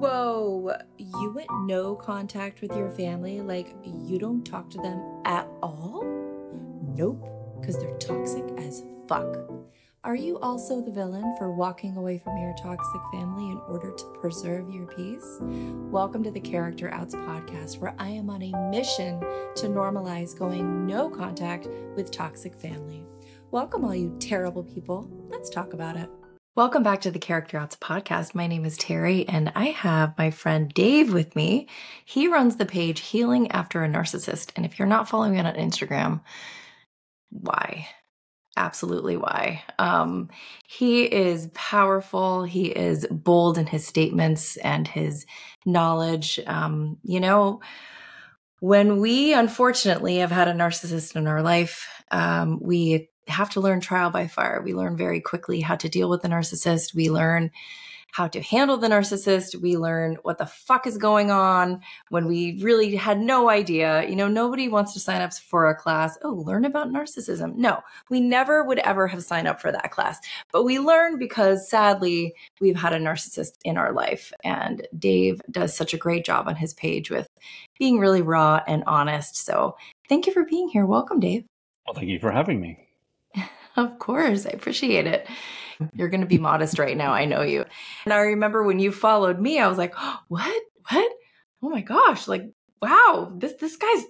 Whoa, you went no contact with your family? Like, you don't talk to them at all? Nope, because they're toxic as fuck. Are you also the villain for walking away from your toxic family in order to preserve your peace? Welcome to the Character Outs podcast, where I am on a mission to normalize going no contact with toxic family. Welcome, all you terrible people. Let's talk about it. Welcome back to the Character Outs podcast. My name is Terry, and I have my friend Dave with me. He runs the page Healing After a Narcissist. And if you're not following me on Instagram, why? Absolutely why. Um, he is powerful. He is bold in his statements and his knowledge. Um, you know, when we unfortunately have had a narcissist in our life, um, we have to learn trial by fire. We learn very quickly how to deal with the narcissist. We learn how to handle the narcissist. We learn what the fuck is going on when we really had no idea. You know, nobody wants to sign up for a class. Oh, learn about narcissism. No, we never would ever have signed up for that class. But we learn because sadly, we've had a narcissist in our life. And Dave does such a great job on his page with being really raw and honest. So thank you for being here. Welcome, Dave. Well, thank you for having me. Of course, I appreciate it. You're going to be modest right now. I know you. And I remember when you followed me, I was like, oh, "What? What? Oh my gosh, like wow, this this guy's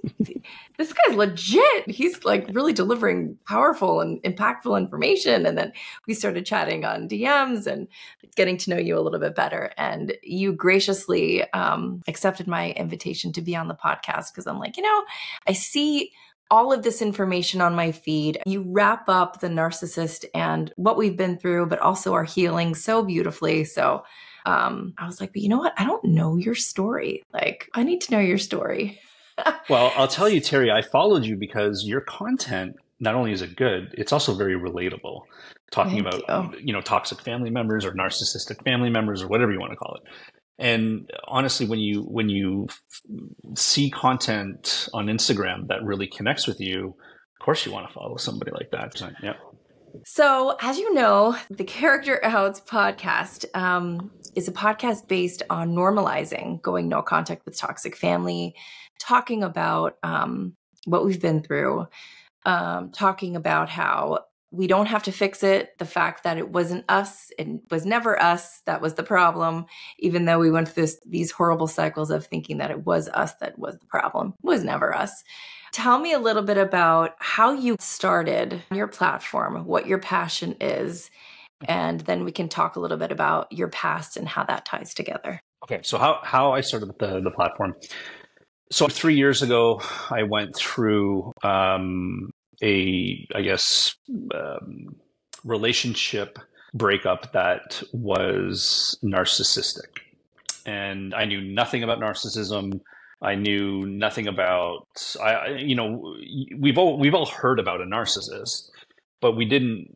this guy's legit. He's like really delivering powerful and impactful information." And then we started chatting on DMs and getting to know you a little bit better. And you graciously um, accepted my invitation to be on the podcast because I'm like, you know, I see all of this information on my feed. You wrap up the narcissist and what we've been through, but also our healing so beautifully. So um, I was like, but you know what? I don't know your story. Like, I need to know your story. well, I'll tell you, Terry, I followed you because your content not only is it good, it's also very relatable. Talking Thank about you. you know toxic family members or narcissistic family members or whatever you want to call it. And honestly, when you when you see content on Instagram that really connects with you, of course you want to follow somebody like that. So, yeah. So, as you know, the Character Outs podcast um, is a podcast based on normalizing going no contact with toxic family, talking about um, what we've been through, um, talking about how we don't have to fix it. The fact that it wasn't us, it was never us that was the problem, even though we went through this, these horrible cycles of thinking that it was us that was the problem, it was never us. Tell me a little bit about how you started your platform, what your passion is, and then we can talk a little bit about your past and how that ties together. Okay, so how, how I started the, the platform. So three years ago, I went through um, a, I guess, um, relationship breakup that was narcissistic. And I knew nothing about narcissism. I knew nothing about I you know we've all we've all heard about a narcissist, but we didn't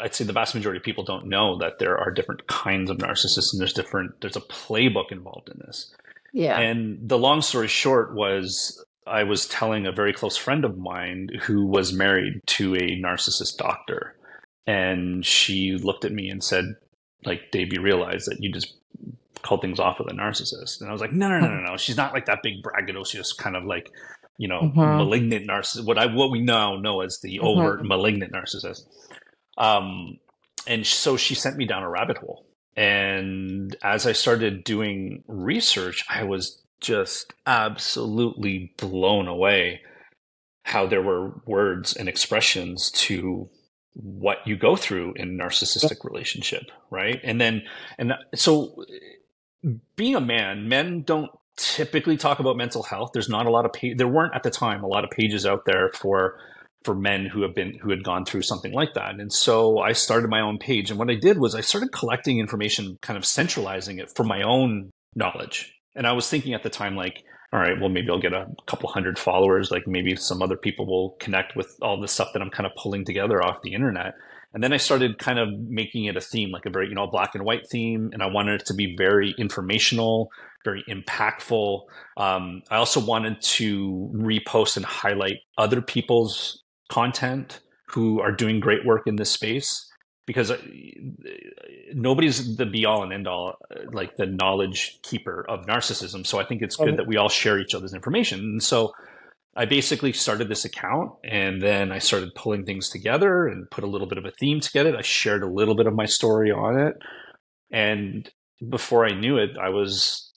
I'd say the vast majority of people don't know that there are different kinds of narcissists and there's different there's a playbook involved in this. Yeah. And the long story short was I was telling a very close friend of mine who was married to a narcissist doctor. And she looked at me and said, like, Dave, you realize that you just called things off with a narcissist. And I was like, no, no, no, no, no. She's not like that big braggadocious kind of like, you know, mm-hmm. malignant narcissist. What I what we now know as the mm-hmm. overt malignant narcissist. Um, and so she sent me down a rabbit hole. And as I started doing research, I was just absolutely blown away how there were words and expressions to what you go through in narcissistic relationship right? And then and so being a man men don't typically talk about mental health. There's not a lot of pa- there weren't at the time a lot of pages out there for for men who have been who had gone through something like that. And so i started my own page. And what i did was i started collecting information kind of centralizing it for my own knowledge and I was thinking at the time, like, all right, well, maybe I'll get a couple hundred followers. Like maybe some other people will connect with all the stuff that I'm kind of pulling together off the internet. And then I started kind of making it a theme, like a very, you know, black and white theme. And I wanted it to be very informational, very impactful. Um, I also wanted to repost and highlight other people's content who are doing great work in this space because uh, nobody's the be all and end all, like the knowledge keeper of narcissism. So I think it's good that we all share each other's information. And so I basically started this account and then I started pulling things together and put a little bit of a theme to get it. I shared a little bit of my story on it. And before I knew it, I was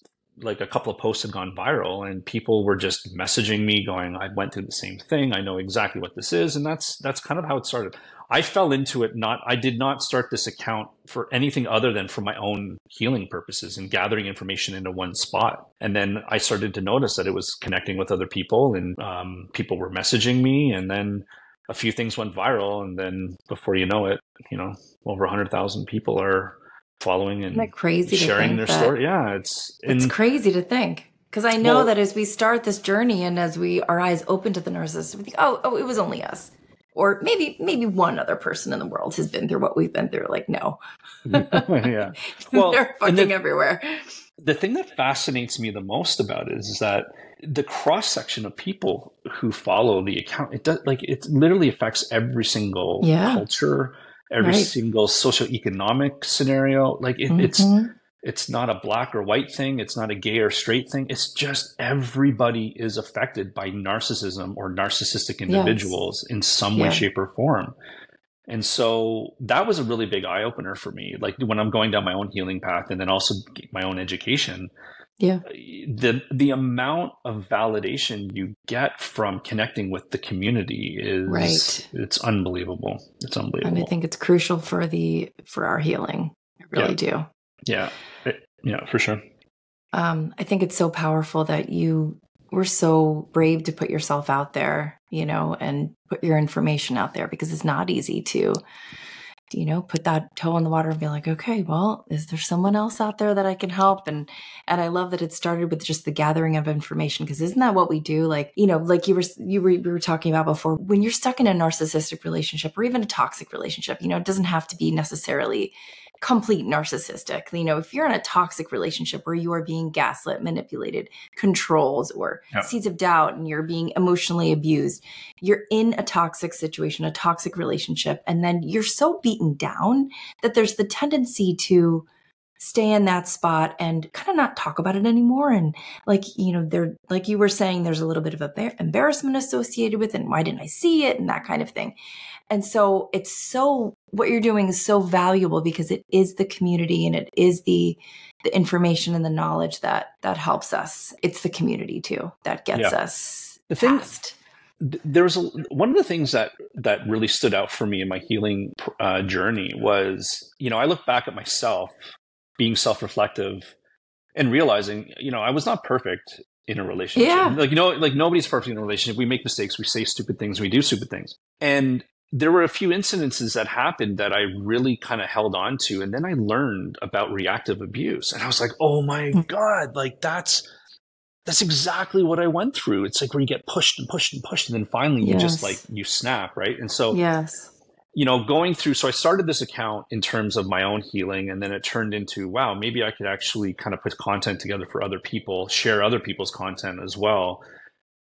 like a couple of posts had gone viral and people were just messaging me going i went through the same thing i know exactly what this is and that's that's kind of how it started i fell into it not i did not start this account for anything other than for my own healing purposes and gathering information into one spot. And then i started to notice that it was connecting with other people and um, people were messaging me and then a few things went viral and then before you know it you know over 100000 people are following and Isn't crazy sharing their story. Yeah, it's it's crazy to think. Because I know well, that as we start this journey and as we our eyes open to the narcissist, we think, oh, oh, it was only us, or maybe maybe one other person in the world has been through what we've been through. Like, no, yeah, well, they're fucking the, everywhere. The thing that fascinates me the most about it is that the cross section of people who follow the account it does like it literally affects every single yeah. culture every right. single socioeconomic scenario. Like it, mm-hmm. it's it's not a black or white thing. It's not a gay or straight thing. It's just everybody is affected by narcissism or narcissistic individuals yes. in some way, shape, or form. And so that was a really big eye opener for me. Like when I'm going down my own healing path and then also my own education, yeah the the amount of validation you get from connecting with the community is right it's unbelievable it's unbelievable and i think it's crucial for the for our healing i really yeah. do yeah it, yeah for sure. Um i think it's so powerful that you were so brave to put yourself out there you know and put your information out there because it's not easy to you know put that toe in the water and be like okay well is there someone else out there that i can help? And and i love that it started with just the gathering of information because isn't that what we do? Like you know like you were you were, we were talking about before when you're stuck in a narcissistic relationship or even a toxic relationship you know it doesn't have to be necessarily complete narcissistic. You know, if you're in a toxic relationship where you are being gaslit, manipulated, controlled, or yep. seeds of doubt, and you're being emotionally abused, you're in a toxic situation, a toxic relationship, and then you're so beaten down that there's the tendency to stay in that spot and kind of not talk about it anymore and like you know there like you were saying there's a little bit of a embarrassment associated with it and why didn't i see it and that kind of thing and so it's so what you're doing is so valuable because it is the community and it is the the information and the knowledge that that helps us. It's the community too that gets yeah. us the thing, past. There was a, one of the things that that really stood out for me in my healing uh, journey was, you know, I look back at myself being self-reflective and realizing, you know, I was not perfect in a relationship. Yeah. Like you know, like nobody's perfect in a relationship. We make mistakes, we say stupid things, we do stupid things. And there were a few incidences that happened that I really kind of held on to. And then I learned about reactive abuse. And I was like, oh my hmm. God, like that's that's exactly what I went through. It's like where you get pushed and pushed and pushed, and then finally you yes. just like you snap, right? And so yes. You know, going through, so I started this account in terms of my own healing, and then it turned into, wow, maybe I could actually kind of put content together for other people, share other people's content as well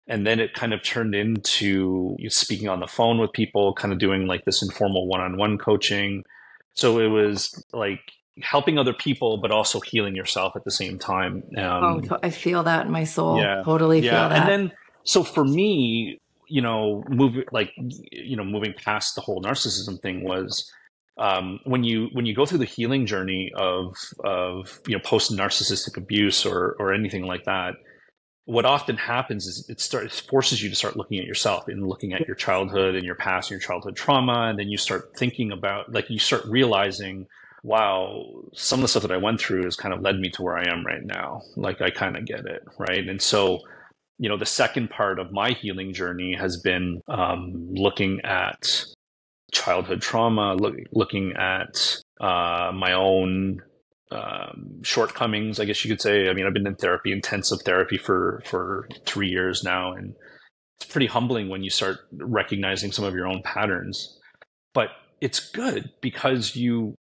and then it kind of turned into speaking on the phone with people kind of doing like this informal one-on-one coaching. So it was like helping other people but also healing yourself at the same time. Um, oh i feel that in my soul. Yeah. Totally yeah. feel that. and then so for me you know moving like you know moving past the whole narcissism thing was um, when you when you go through the healing journey of of you know post narcissistic abuse or or anything like that what often happens is it starts forces you to start looking at yourself and looking at your childhood and your past and your childhood trauma and then you start thinking about like you start realizing wow some of the stuff that i went through has kind of led me to where i am right now. Like i kind of get it right? And so you know the second part of my healing journey has been um, looking at childhood trauma look, looking at uh, my own um, shortcomings, I guess you could say. I mean, I've been in therapy, intensive therapy for for three years now, and it's pretty humbling when you start recognizing some of your own patterns. But it's good because you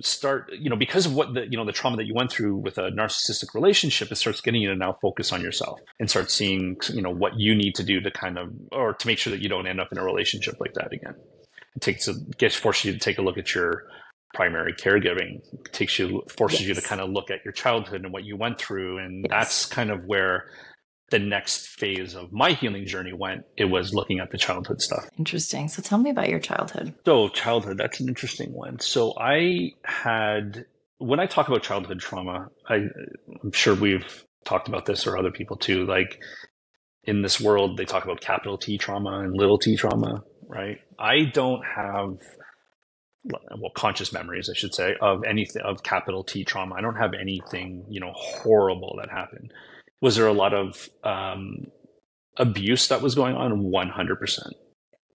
start, you know, because of what the you know the trauma that you went through with a narcissistic relationship, it starts getting you to now focus on yourself and start seeing, you know, what you need to do to kind of or to make sure that you don't end up in a relationship like that again. it takes a gets forces you to take a look at your primary caregiving takes you forces yes. you to kind of look at your childhood and what you went through and yes. that's kind of where the next phase of my healing journey went it was looking at the childhood stuff interesting so tell me about your childhood so childhood that's an interesting one so i had when i talk about childhood trauma I, i'm sure we've talked about this or other people too like in this world they talk about capital T trauma and little t trauma, right? I don't have well conscious memories I should say of anything of capital T trauma. I don't have anything, you know, horrible that happened. Was there a lot of um, abuse that was going on? 100%.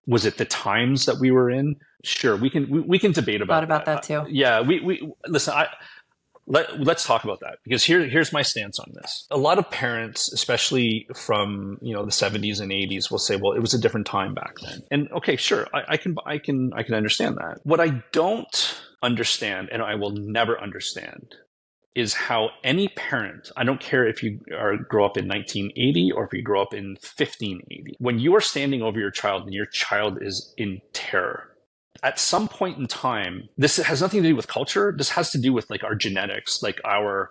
Was it the times that we were in? Sure, we can we, we can debate about about that, that too. yeah, we we listen. I let, let's talk about that because here, here's my stance on this. A lot of parents, especially from you know the 70s and 80s, will say, "Well, it was a different time back then." And okay, sure, I, I can I can I can understand that. What I don't understand, and I will never understand, is how any parent, I don't care if you are grow up in 1980 or if you grow up in 1580, when you are standing over your child and your child is in terror, at some point in time, this has nothing to do with culture. This has to do with like our genetics, like our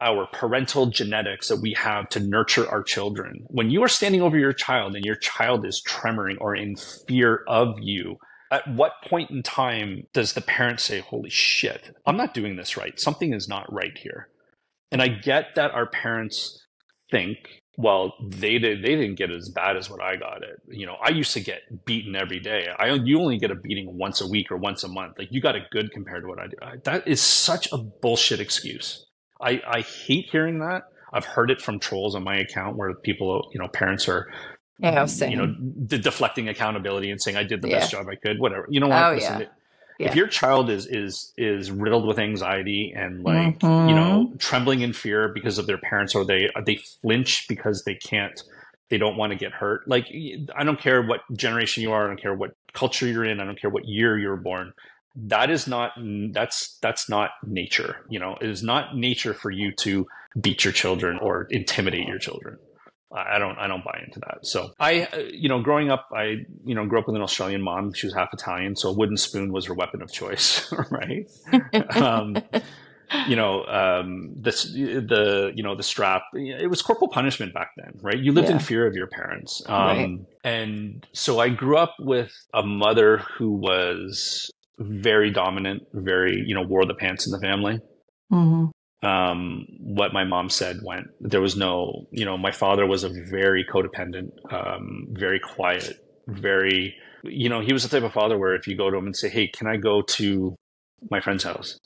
our parental genetics that we have to nurture our children. When you are standing over your child and your child is tremoring or in fear of you, at what point in time does the parent say, Holy shit, I'm not doing this right? Something is not right here. And I get that our parents think well they did they didn't get as bad as what i got it. You know i used to get beaten every day. I you only get a beating once a week or once a month. Like you got it good compared to what i do. I, that is such a bullshit excuse. I i hate hearing that. I've heard it from trolls on my account where people you know parents are yeah, you know de- deflecting accountability and saying i did the yeah. best job i could whatever. You know what? Oh, Listen, yeah. Yeah. If your child is is is riddled with anxiety and like mm-hmm. you know trembling in fear because of their parents or they they flinch because they can't they don't want to get hurt like I don't care what generation you are I don't care what culture you're in I don't care what year you're born that is not that's that's not nature you know it is not nature for you to beat your children or intimidate your children I don't I don't buy into that. So I uh, you know growing up I you know grew up with an Australian mom. She was half Italian, so a wooden spoon was her weapon of choice, right? um, you know um, this the you know the strap. It was corporal punishment back then, right? You lived yeah. in fear of your parents, um, right. and so I grew up with a mother who was very dominant, very you know wore the pants in the family. Mm-hmm um, what my mom said went. There was no, you know, my father was a very codependent, um, very quiet, very, you know, he was the type of father where if you go to him and say, "Hey, can I go to my friend's house?"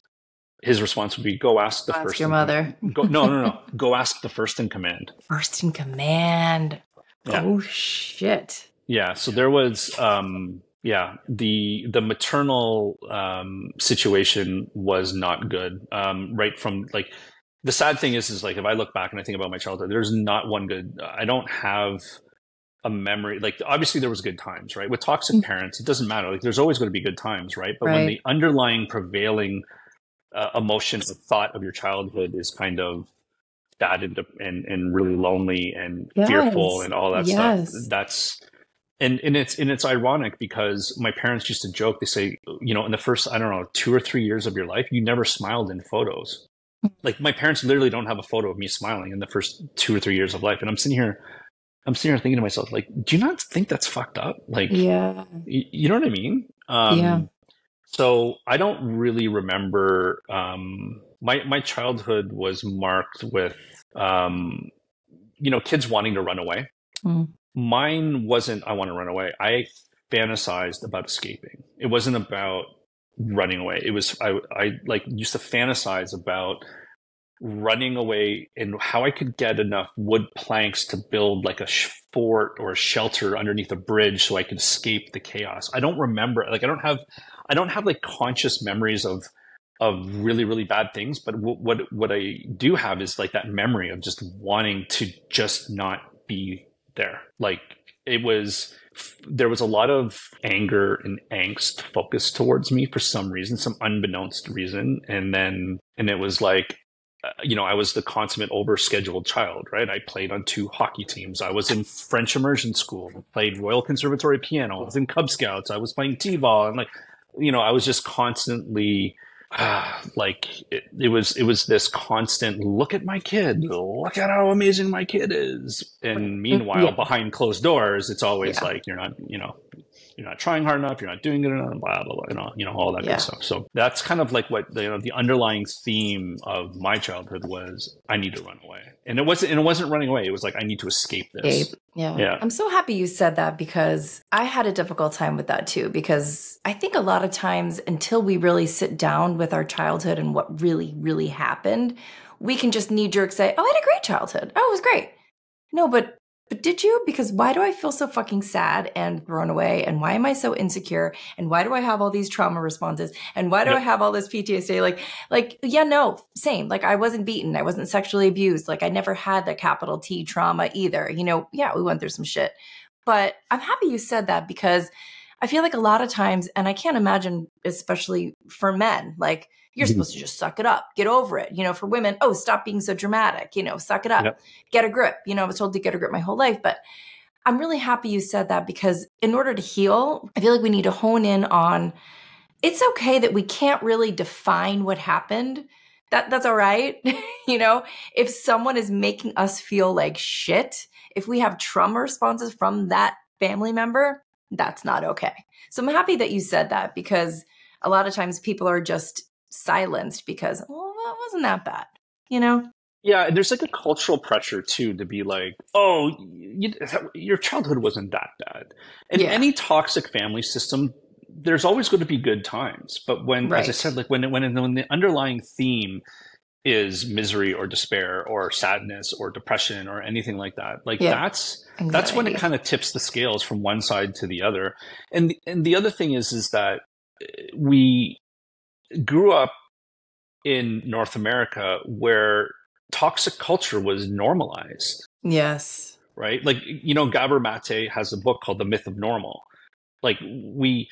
His response would be, "Go ask the ask first." Your mother. Go, no, no, no. go ask the first in command. First in command. Yeah. Oh shit. Yeah. So there was, um, yeah the the maternal um, situation was not good um, right from like the sad thing is is like if i look back and i think about my childhood there's not one good i don't have a memory like obviously there was good times right with toxic mm. parents it doesn't matter like there's always going to be good times right but right. when the underlying prevailing uh, emotion or thought of your childhood is kind of sad and and, and really lonely and yes. fearful and all that yes. stuff that's and and it's and it's ironic because my parents used to joke. They say, you know, in the first I don't know two or three years of your life, you never smiled in photos. Like my parents literally don't have a photo of me smiling in the first two or three years of life, and I'm sitting here, I'm sitting here thinking to myself, like, do you not think that's fucked up? Like, yeah, y- you know what I mean? Um, yeah. So I don't really remember. Um, my my childhood was marked with, um, you know, kids wanting to run away. Mm mine wasn't I want to run away. I fantasized about escaping. It wasn't about running away. It was I I like used to fantasize about running away and how I could get enough wood planks to build like a fort or a shelter underneath a bridge so I could escape the chaos. I don't remember like I don't have I don't have like conscious memories of of really really bad things, but what what I do have is like that memory of just wanting to just not be there. Like it was there was a lot of anger and angst focused towards me for some reason, some unbeknownst reason. And then and it was like uh, you know, I was the consummate overscheduled child, right? I played on two hockey teams. I was in French immersion school, played Royal Conservatory piano. I was in Cub Scouts. I was playing t-ball, and like, you know, I was just constantly uh, like it, it, was it was this constant look at my kid look at how amazing my kid is and meanwhile yeah. behind closed doors it's always yeah. like you're not you know you're not trying hard enough, you're not doing it enough, blah blah blah, you know, you know all that yeah. good stuff. So that's kind of like what the, you know, the underlying theme of my childhood was. I need to run away, and it wasn't and it wasn't running away. It was like I need to escape this. Escape. Yeah. yeah. I'm so happy you said that because I had a difficult time with that too. Because I think a lot of times until we really sit down with our childhood and what really, really happened, we can just knee jerk say, Oh, I had a great childhood. Oh, it was great. No, but but did you? Because why do I feel so fucking sad and thrown away? And why am I so insecure? And why do I have all these trauma responses? And why do yep. I have all this PTSD? Like, like, yeah, no, same. Like I wasn't beaten. I wasn't sexually abused. Like I never had the capital T trauma either. You know, yeah, we went through some shit. But I'm happy you said that because I feel like a lot of times, and I can't imagine, especially for men, like you're mm-hmm. supposed to just suck it up, get over it. You know, for women, oh, stop being so dramatic, you know, suck it up, yep. get a grip. You know, I was told to get a grip my whole life, but I'm really happy you said that because in order to heal, I feel like we need to hone in on it's okay that we can't really define what happened. That that's all right. you know, if someone is making us feel like shit, if we have trauma responses from that family member, that's not okay. So I'm happy that you said that because a lot of times people are just silenced because, well, that wasn't that bad, you know? Yeah, and there's like a cultural pressure too to be like, oh, you, your childhood wasn't that bad. And yeah. any toxic family system, there's always going to be good times. But when, right. as I said, like when when when the underlying theme is misery or despair or sadness or depression or anything like that, like yeah. that's Anxiety. that's when it kind of tips the scales from one side to the other. And and the other thing is is that eh, we grew up in North America where toxic culture was normalized. Yes. Right? Like, you know, Gabor Mate has a book called The Myth of Normal. Like, we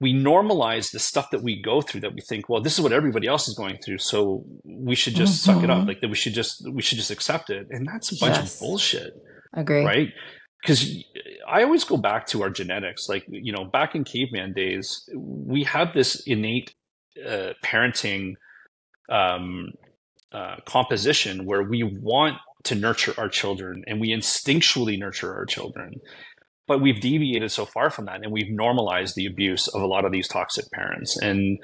we normalize the stuff that we go through that we think, well, this is what everybody else is going through, so we should just mm-hmm. suck it up. Mm-hmm. Like that we should just we should just accept it. And that's a bunch yes. of bullshit. Agree. Right? Because I always go back to our genetics. Like, you know, back in caveman days, we had this innate uh, parenting um, uh, composition where we want to nurture our children and we instinctually nurture our children. But we've deviated so far from that and we've normalized the abuse of a lot of these toxic parents. And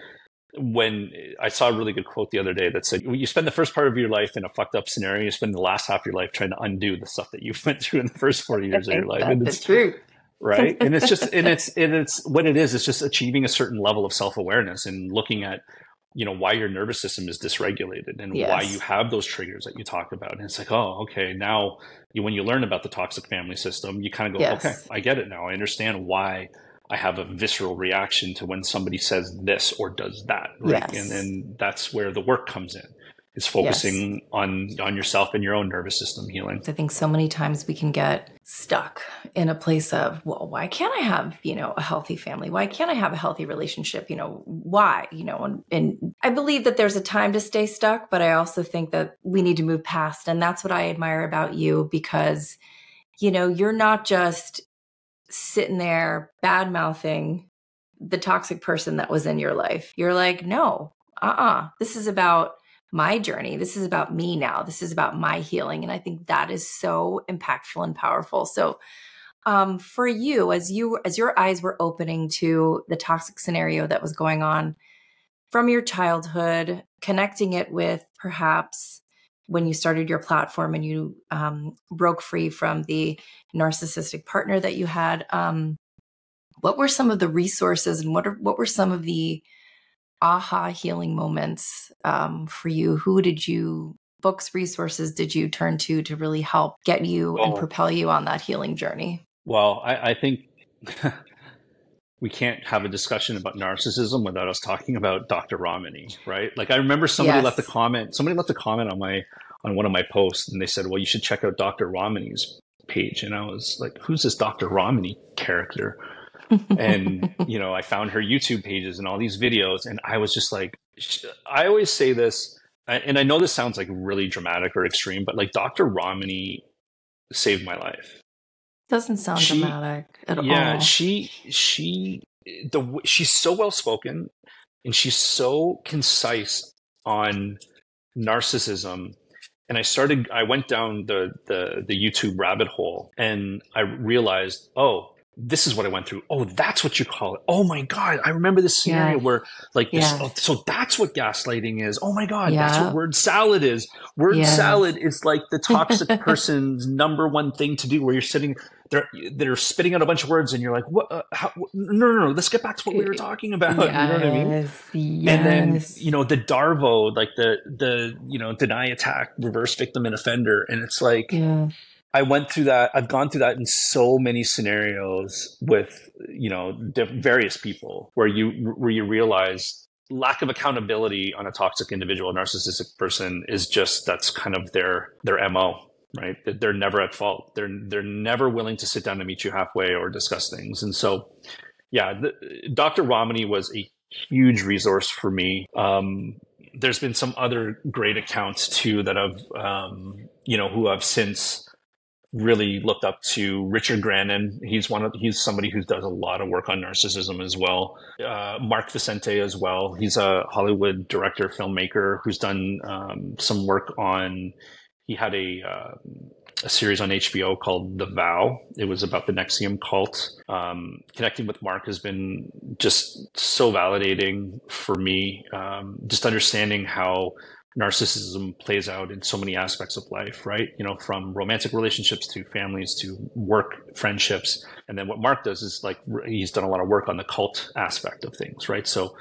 when I saw a really good quote the other day that said, You spend the first part of your life in a fucked up scenario, you spend the last half of your life trying to undo the stuff that you went through in the first 40 years of your life. That's it's true right and it's just and it's and it's what it is it's just achieving a certain level of self-awareness and looking at you know why your nervous system is dysregulated and yes. why you have those triggers that you talk about and it's like oh okay now you, when you learn about the toxic family system you kind of go yes. okay i get it now i understand why i have a visceral reaction to when somebody says this or does that right yes. and then that's where the work comes in is focusing yes. on on yourself and your own nervous system healing. I think so many times we can get stuck in a place of, well, why can't I have, you know, a healthy family? Why can't I have a healthy relationship? You know, why? You know, and, and I believe that there's a time to stay stuck, but I also think that we need to move past. And that's what I admire about you because, you know, you're not just sitting there bad mouthing the toxic person that was in your life. You're like, no, uh uh-uh. uh This is about my journey. This is about me now. This is about my healing. And I think that is so impactful and powerful. So, um, for you, as you as your eyes were opening to the toxic scenario that was going on from your childhood, connecting it with perhaps when you started your platform and you um, broke free from the narcissistic partner that you had, um, what were some of the resources and what are, what were some of the aha healing moments um, for you? Who did you books, resources did you turn to to really help get you and propel you on that healing journey? Well, I, I think we can't have a discussion about narcissism without us talking about Dr. Ramani, right? Like I remember somebody yes. left a comment, somebody left a comment on my on one of my posts and they said, Well, you should check out Dr. Ramani's page. And I was like, Who's this Dr. Ramani character? And you know i found her youtube pages and all these videos and i was just like i always say this and I know this sounds like really dramatic or extreme, but like Dr. Ramani saved my life. Doesn't sound She- dramatic at yeah, all. Yeah she she the she's so well spoken and she's so concise on narcissism. And I started I went down the the the YouTube rabbit hole and I realized, oh, this is what I went through. Oh, that's what you call it. Oh my god, I remember this scenario Yeah. where like this, Yeah. oh, so that's what gaslighting is. Oh my god, that's what word salad is. Word Yes. salad is like the toxic person's number one thing to do where you're sitting they're they're spitting out a bunch of words and you're like what uh, how, no no no let's get back to what we were talking about you know what i mean Yes, yes. and then you know the darvo like the the you know deny attack reverse victim and offender and it's like yeah. I went through that i've gone through that in so many scenarios with you know diff- various people where you where you realize lack of accountability on a toxic individual a narcissistic person is just that's kind of their their mo right? That they're never at fault. They're they're never willing to sit down and meet you halfway or discuss things. And so yeah the, dr ramani was a huge resource for me. Um, there's been some other great accounts too that i've um, you know who i've since really looked up to richard grannon he's one of he's somebody who does a lot of work on narcissism as well uh, mark vicente as well he's a hollywood director filmmaker who's done um, some work on he had a uh, a series on HBO called The Vow. It was about the NXIVM cult. Um, connecting with Mark has been just so validating for me. Um, just understanding how narcissism plays out in so many aspects of life, right? You know, from romantic relationships to families to work friendships. And then what Mark does is like he's done a lot of work on the cult aspect of things, right? So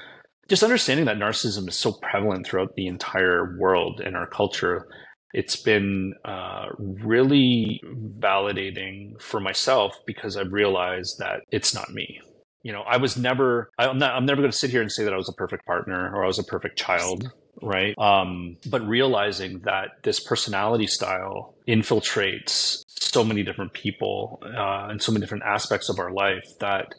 just understanding that narcissism is so prevalent throughout the entire world and our culture it's been uh, really validating for myself because I've realized that it's not me. You know, I was never, I'm not, I'm never going to sit here and say that I was a perfect partner or I was a perfect child, right? Um, but realizing that this personality style infiltrates so many different people uh, and so many different aspects of our life that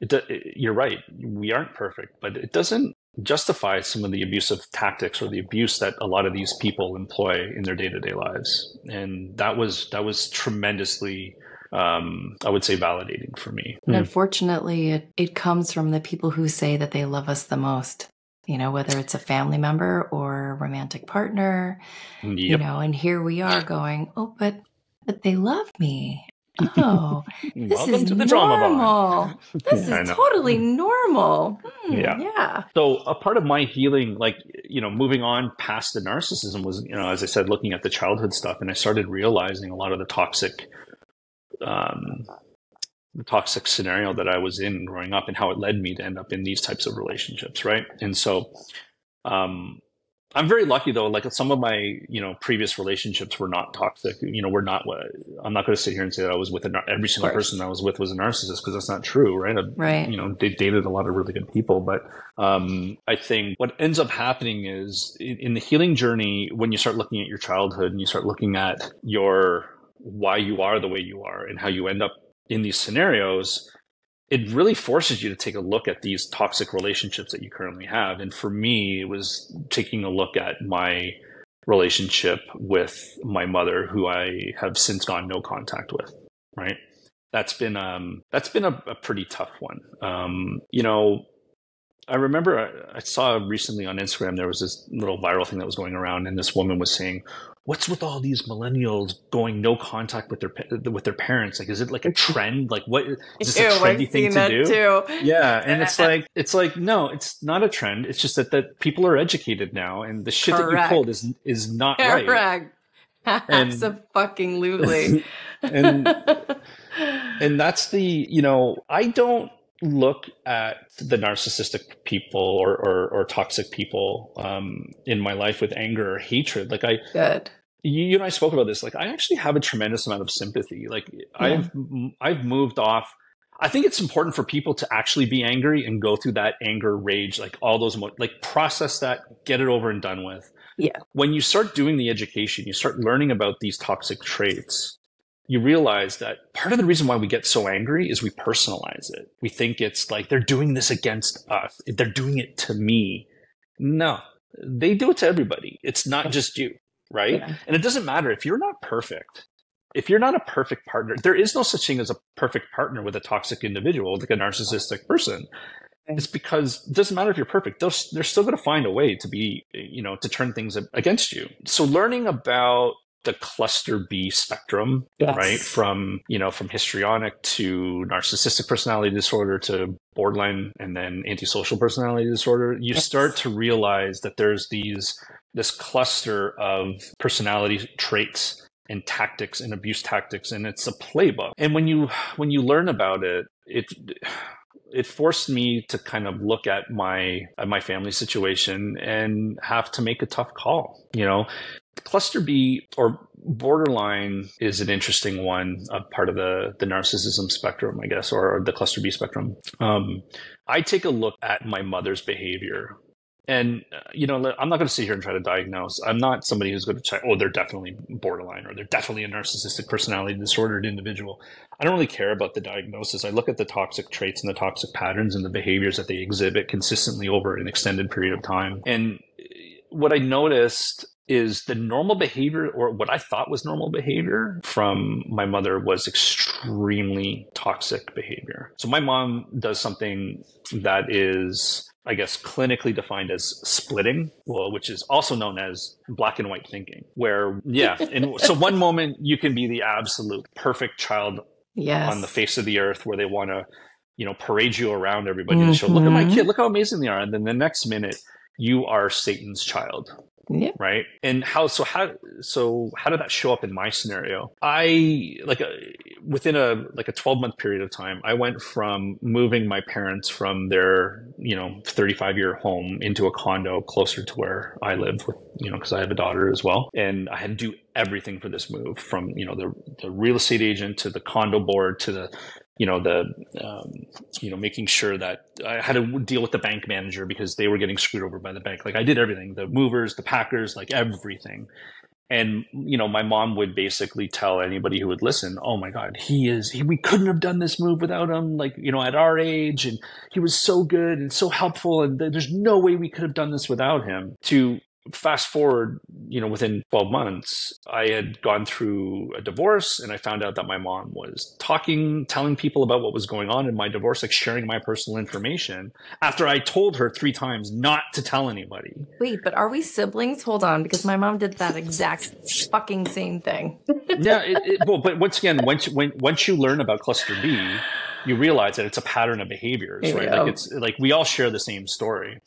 it, it, you're right, we aren't perfect, but it doesn't justify some of the abusive tactics or the abuse that a lot of these people employ in their day-to-day lives and that was that was tremendously um, i would say validating for me And unfortunately, it, it comes from the people who say that they love us the most. You know, whether it's a family member or a romantic partner, you know, and here we are going, oh, but but they love me. Oh, this welcome is to the drama normal. This I is totally normal. Hmm, Yeah. yeah. so a part of my healing like you know moving on past the narcissism was you know as i said looking at the childhood stuff and i started realizing a lot of the toxic um the toxic scenario that i was in growing up and how it led me to end up in these types of relationships right? And so um i'm very lucky though like some of my you know previous relationships were not toxic. You know we're not i'm not going to sit here and say that i was with a, every single person i was with was a narcissist because that's not true right? I, Right. you know they dated a lot of really good people but um, i think what ends up happening is in, in the healing journey when you start looking at your childhood and you start looking at your why you are the way you are and how you end up in these scenarios it really forces you to take a look at these toxic relationships that you currently have. And for me it was taking a look at my relationship with my mother who i have since gone no contact with right? That's been um that's been a, a pretty tough one. Um you know i remember I, I saw recently on instagram there was this little viral thing that was going around and this woman was saying what's with all these millennials going no contact with their with their parents like is it like a trend like what is this a Ew, trendy I've thing to do too. yeah and it's like it's like no it's not a trend it's just that that people are educated now and the shit that you Correct. pulled is is not right Correct. And- Absolutely. and and that's the you know i don't look at the narcissistic people or or, or toxic people um, in my life with anger or hatred like i Good. You, you and i spoke about this like i actually have a tremendous amount of sympathy like i've i've moved off i think it's important for people to actually be angry and go through that anger rage like all those like process that get it over and done with Yeah. when you start doing the education you start learning about these toxic traits you realize that part of the reason why we get so angry is we personalize it. We think it's like they're doing this against us. They're doing it to me. No, they do it to everybody. It's not just you, right? Yeah. And it doesn't matter if you're not perfect. If you're not a perfect partner, there is no such thing as a perfect partner with a toxic individual, like a narcissistic person. It's because it doesn't matter if you're perfect; they're, they're still going to find a way to be, you know, to turn things against you. So, learning about the cluster B spectrum, Yes. right? From, you know, from histrionic to narcissistic personality disorder to borderline and then antisocial personality disorder, you Yes. start to realize that there's these this cluster of personality traits and tactics and abuse tactics and it's a playbook. And when you when you learn about it, it it forced me to kind of look at my at my family situation and have to make a tough call you know cluster b or borderline is an interesting one a part of the the narcissism spectrum i guess or the cluster b spectrum um, i take a look at my mother's behavior and uh, you know i'm not going to sit here and try to diagnose i'm not somebody who's going to say oh they're definitely borderline or they're definitely a narcissistic personality disordered individual I don't really care about the diagnosis. I look at the toxic traits and the toxic patterns and the behaviors that they exhibit consistently over an extended period of time. And what I noticed is the normal behavior or what I thought was normal behavior from my mother was extremely toxic behavior. So my mom does something that is I guess clinically defined as splitting, well, which is also known as black and white thinking, where yeah, and so one moment you can be the absolute perfect child Yes. on the face of the earth where they want to, you know, parade you around everybody and show, look at my Mhm. kid, look how amazing they are. And then the next minute, you are Satan's child, Yep. right? And how, so how, so how did that show up in my scenario? I, like, a, within a, like a 12 month period of time, I went from moving my parents from their, you know, 35 year home into a condo closer to where I live with, you know, because I have a daughter as well. And I had to do everything for this move from, you know, the, the real estate agent to the condo board to the, you know the um, you know making sure that I had to deal with the bank manager because they were getting screwed over by the bank. Like I did everything, the movers, the packers, like everything. And you know, my mom would basically tell anybody who would listen, "Oh my God, he is. He, we couldn't have done this move without him. Like you know, at our age, and he was so good and so helpful, and th- there's no way we could have done this without him." To fast forward, you know, within 12 months, I had gone through a divorce and I found out that my mom was talking, telling people about what was going on in my divorce, like sharing my personal information after I told her three times not to tell anybody. Wait, but are we siblings? Hold on, because my mom did that exact fucking same thing. yeah, it, it, well, but once again, once when, once you learn about cluster B, you realize that it's a pattern of behaviors, right? Like it's like we all share the same story,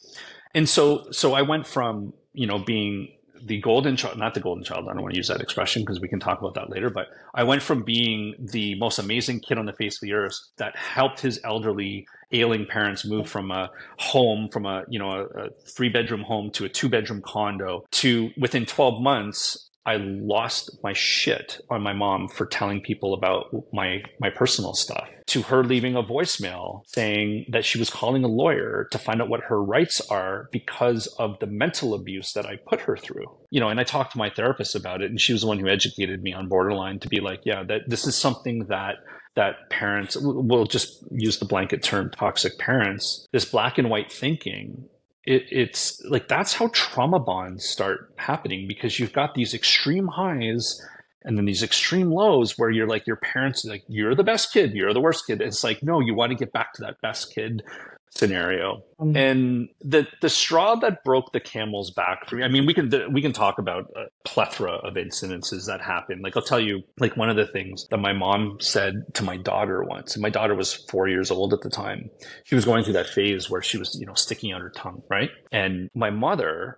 and so so I went from you know being the golden child, not the golden child. I don't want to use that expression because we can talk about that later. But I went from being the most amazing kid on the face of the earth that helped his elderly, ailing parents move from a home, from a you know a, a three bedroom home to a two bedroom condo, to within twelve months. I lost my shit on my mom for telling people about my my personal stuff. To her leaving a voicemail saying that she was calling a lawyer to find out what her rights are because of the mental abuse that I put her through. You know, and I talked to my therapist about it and she was the one who educated me on borderline to be like, yeah, that this is something that that parents will just use the blanket term toxic parents, this black and white thinking it, it's like that's how trauma bonds start happening because you've got these extreme highs and then these extreme lows where you're like your parents like you're the best kid. You're the worst kid. It's like no you want to get back to that best kid scenario. Um, and the the straw that broke the camel's back for me i mean we can we can talk about a plethora of incidences that happen like i'll tell you like one of the things that my mom said to my daughter once and my daughter was four years old at the time. She was going through that phase where she was you know sticking out her tongue right? And my mother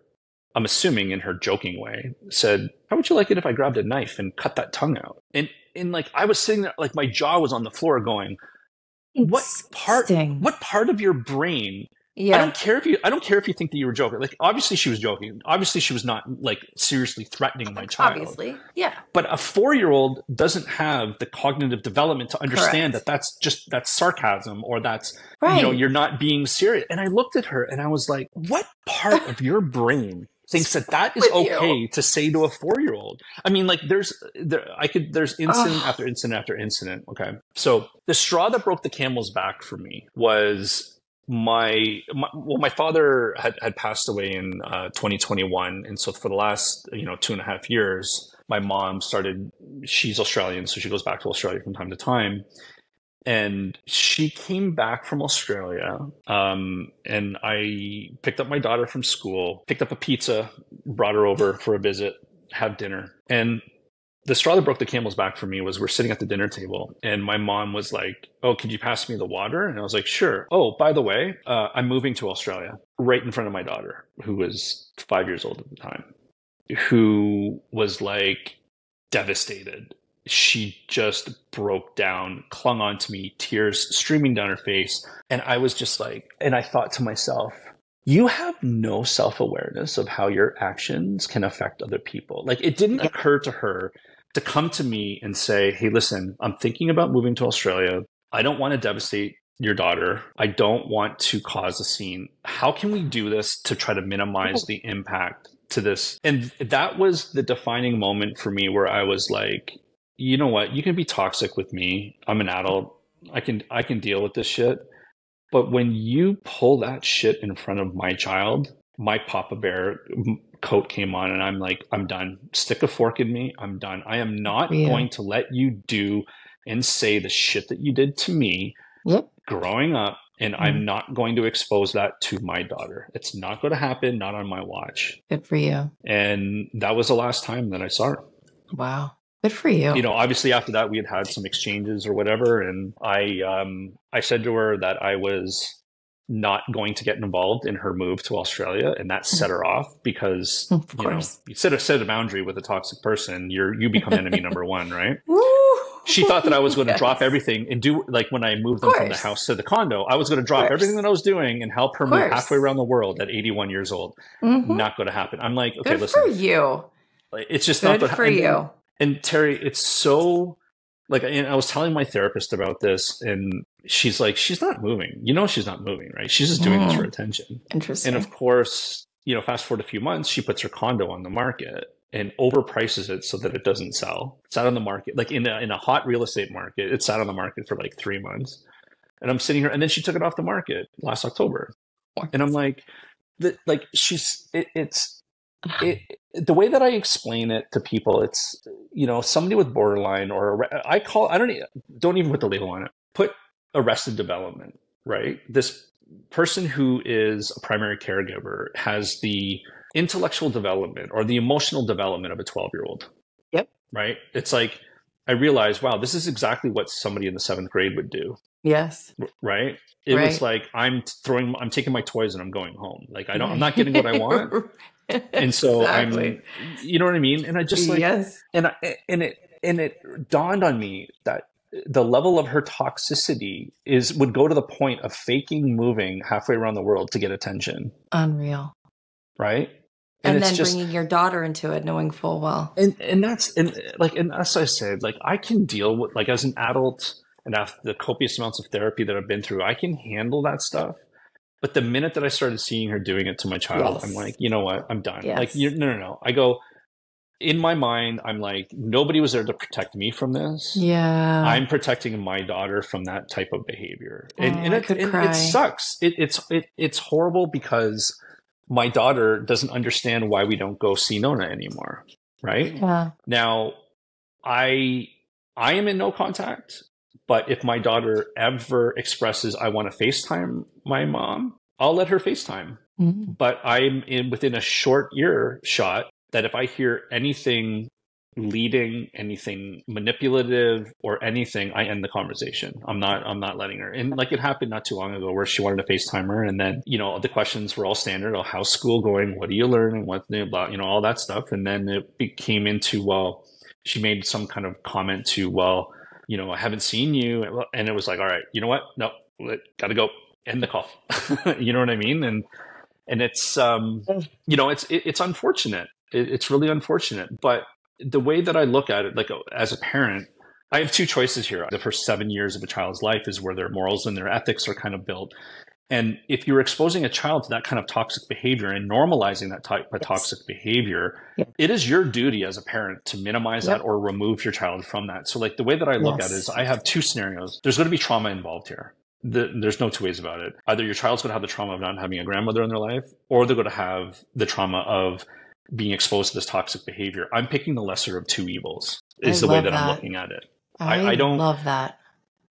i'm assuming in her joking way said how would you like it if i grabbed a knife and cut that tongue out? And and like i was sitting there like my jaw was on the floor going what part what part of your brain I don't care if you. I don't care if you think that you were joking. Like, obviously, she was joking. Obviously, she was not like seriously threatening my child. Obviously. Yeah. But a four-year-old doesn't have the cognitive development to understand Correct. that that's just that's sarcasm or that's Right. you know you're not being serious. And I looked at her and I was like, what part of your brain thinks that that is With you. okay to say to a four-year-old? I mean, like, there's there. I could. There's incident Ugh. after incident after incident. Okay, so the straw that broke the camel's back for me was my, my, well my father had, had passed away in uh, 2021 and so for the last you know two and a half years my mom started she's australian so she goes back to australia from time to time and she came back from australia um, and i picked up my daughter from school picked up a pizza brought her over for a visit have dinner and the straw that broke the camel's back for me was we're sitting at the dinner table and my mom was like, Oh, could you pass me the water? And I was like, Sure. Oh, by the way, uh, I'm moving to Australia right in front of my daughter, who was five years old at the time, who was like devastated. She just broke down, clung onto me, tears streaming down her face. And I was just like, and I thought to myself, you have no self awareness of how your actions can affect other people. Like it didn't occur to her to come to me and say, Hey, listen, I'm thinking about moving to Australia. I don't want to devastate your daughter. I don't want to cause a scene. How can we do this to try to minimize the impact to this? And that was the defining moment for me where I was like, you know what? You can be toxic with me. I'm an adult. I can I can deal with this shit. But when you pull that shit in front of my child, my Papa Bear coat came on and I'm like, I'm done. Stick a fork in me. I'm done. I am not yeah. going to let you do and say the shit that you did to me yep. growing up. And mm-hmm. I'm not going to expose that to my daughter. It's not going to happen, not on my watch. Good for you. And that was the last time that I saw her. Wow. Good for you. You know, obviously after that we had had some exchanges or whatever, and I um I said to her that I was not going to get involved in her move to Australia, and that set her off because of you know you set a set a boundary with a toxic person, you're you become enemy number one, right? she thought that I was going to yes. drop everything and do like when I moved them from the house to the condo, I was going to drop everything that I was doing and help her move halfway around the world at 81 years old. Mm-hmm. Not going to happen. I'm like, okay, Good listen, for you. It's just Good not for you. And, Terry, it's so like and I was telling my therapist about this, and she's like, she's not moving. You know, she's not moving, right? She's just doing mm. this for attention. Interesting. And of course, you know, fast forward a few months, she puts her condo on the market and overprices it so that it doesn't sell. It's out on the market, like in a, in a hot real estate market. It's sat on the market for like three months, and I'm sitting here, and then she took it off the market last October, and I'm like, the, like she's it, it's it, the way that I explain it to people, it's you know somebody with borderline or I call I don't don't even put the label on it. Put arrested development, right? This person who is a primary caregiver has the intellectual development or the emotional development of a 12 year old. Yep. Right. It's like I realized, wow, this is exactly what somebody in the seventh grade would do. Yes. Right. It right. was like I'm throwing, I'm taking my toys and I'm going home. Like I don't, I'm not getting what I want. And so exactly. I'm, like you know what I mean? And I just like, yes. and I, and it, and it dawned on me that the level of her toxicity is would go to the point of faking moving halfway around the world to get attention. Unreal. Right. And, and then just, bringing your daughter into it, knowing full well. And and that's and like and as I said, like I can deal with like as an adult and after the copious amounts of therapy that I've been through, I can handle that stuff. But the minute that I started seeing her doing it to my child, yes. I'm like, you know what? I'm done. Yes. Like, you, no, no, no. I go, in my mind, I'm like, nobody was there to protect me from this. Yeah. I'm protecting my daughter from that type of behavior. And, oh, and, it, and it, sucks. It, it's, it, it's horrible because my daughter doesn't understand why we don't go see Nona anymore. Right. Yeah. Now, I, I am in no contact. But if my daughter ever expresses, I want to FaceTime my mom, I'll let her FaceTime. Mm-hmm. But I'm in within a short year shot that if I hear anything leading, anything manipulative or anything, I end the conversation. I'm not I'm not letting her. And like it happened not too long ago where she wanted to FaceTime her and then, you know, the questions were all standard. Oh, how's school going? What are you learning? What blah, you know, all that stuff. And then it became into, well, she made some kind of comment to, well, you know, I haven't seen you. And it was like, all right, you know what? No, gotta go end the call. you know what I mean? And, and it's, um, you know, it's, it, it's unfortunate. It, it's really unfortunate. But the way that I look at it, like as a parent, I have two choices here. The first seven years of a child's life is where their morals and their ethics are kind of built. And if you're exposing a child to that kind of toxic behavior and normalizing that type of yes. toxic behavior, it is your duty as a parent to minimize yep. that or remove your child from that. So, like the way that I look yes. at it is I have two scenarios. There's going to be trauma involved here. the, there's no two ways about it. Either your child's going to have the trauma of not having a grandmother in their life, or they're going to have the trauma of being exposed to this toxic behavior. I'm picking the lesser of two evils. Is I the way love that, I'm looking at it. I, I- I don't- love that.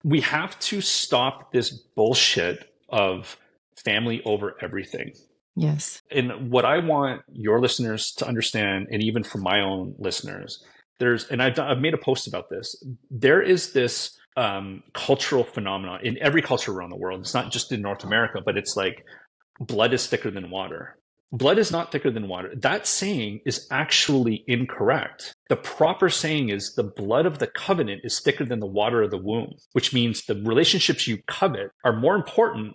We have to stop this bullshit of family over everything. Yes. and what I want your listeners to understand, and even for my own listeners, there's, and I've done, I've made a post about this. There is this um, cultural phenomenon in every culture around the world. It's not just in North America, but it's like blood is thicker than water. Blood is not thicker than water. That saying is actually incorrect. The proper saying is the blood of the covenant is thicker than the water of the womb, which means the relationships you covet are more important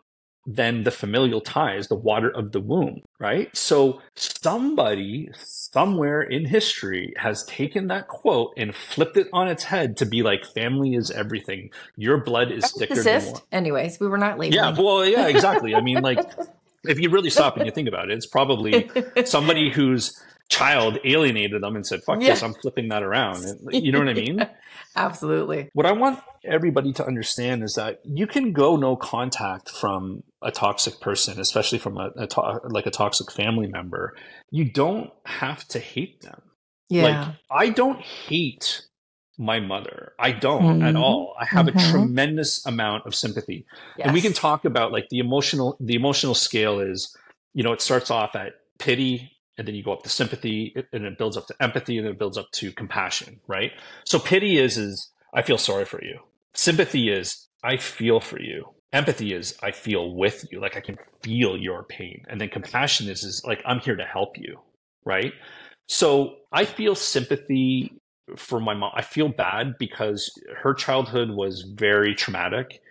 than the familial ties, the water of the womb, right? So somebody somewhere in history has taken that quote and flipped it on its head to be like, family is everything. Your blood is thicker than water. Anyways, we were not labeling. Yeah, well, yeah, exactly. I mean, like, if you really stop and you think about it, it's probably somebody whose child alienated them and said, fuck Yeah. this, I'm flipping that around. You know what I mean? Absolutely. What I want everybody to understand is that you can go no contact from a toxic person, especially from a, a to- like a toxic family member. You don't have to hate them. Yeah. Like I don't hate my mother. I don't at Mhm. all. I have Mhm. a tremendous amount of sympathy. And we can talk about like the emotional the emotional scale is, you know, it starts off at pity and then you go up to sympathy and it builds up to empathy and then it builds up to compassion, right? So pity is is I feel sorry for you. Sympathy is I feel for you. Empathy is I feel with you, like I can feel your pain. And then compassion is is like I'm here to help you, right? So I feel sympathy for my mom. I feel bad because her childhood was very traumatic.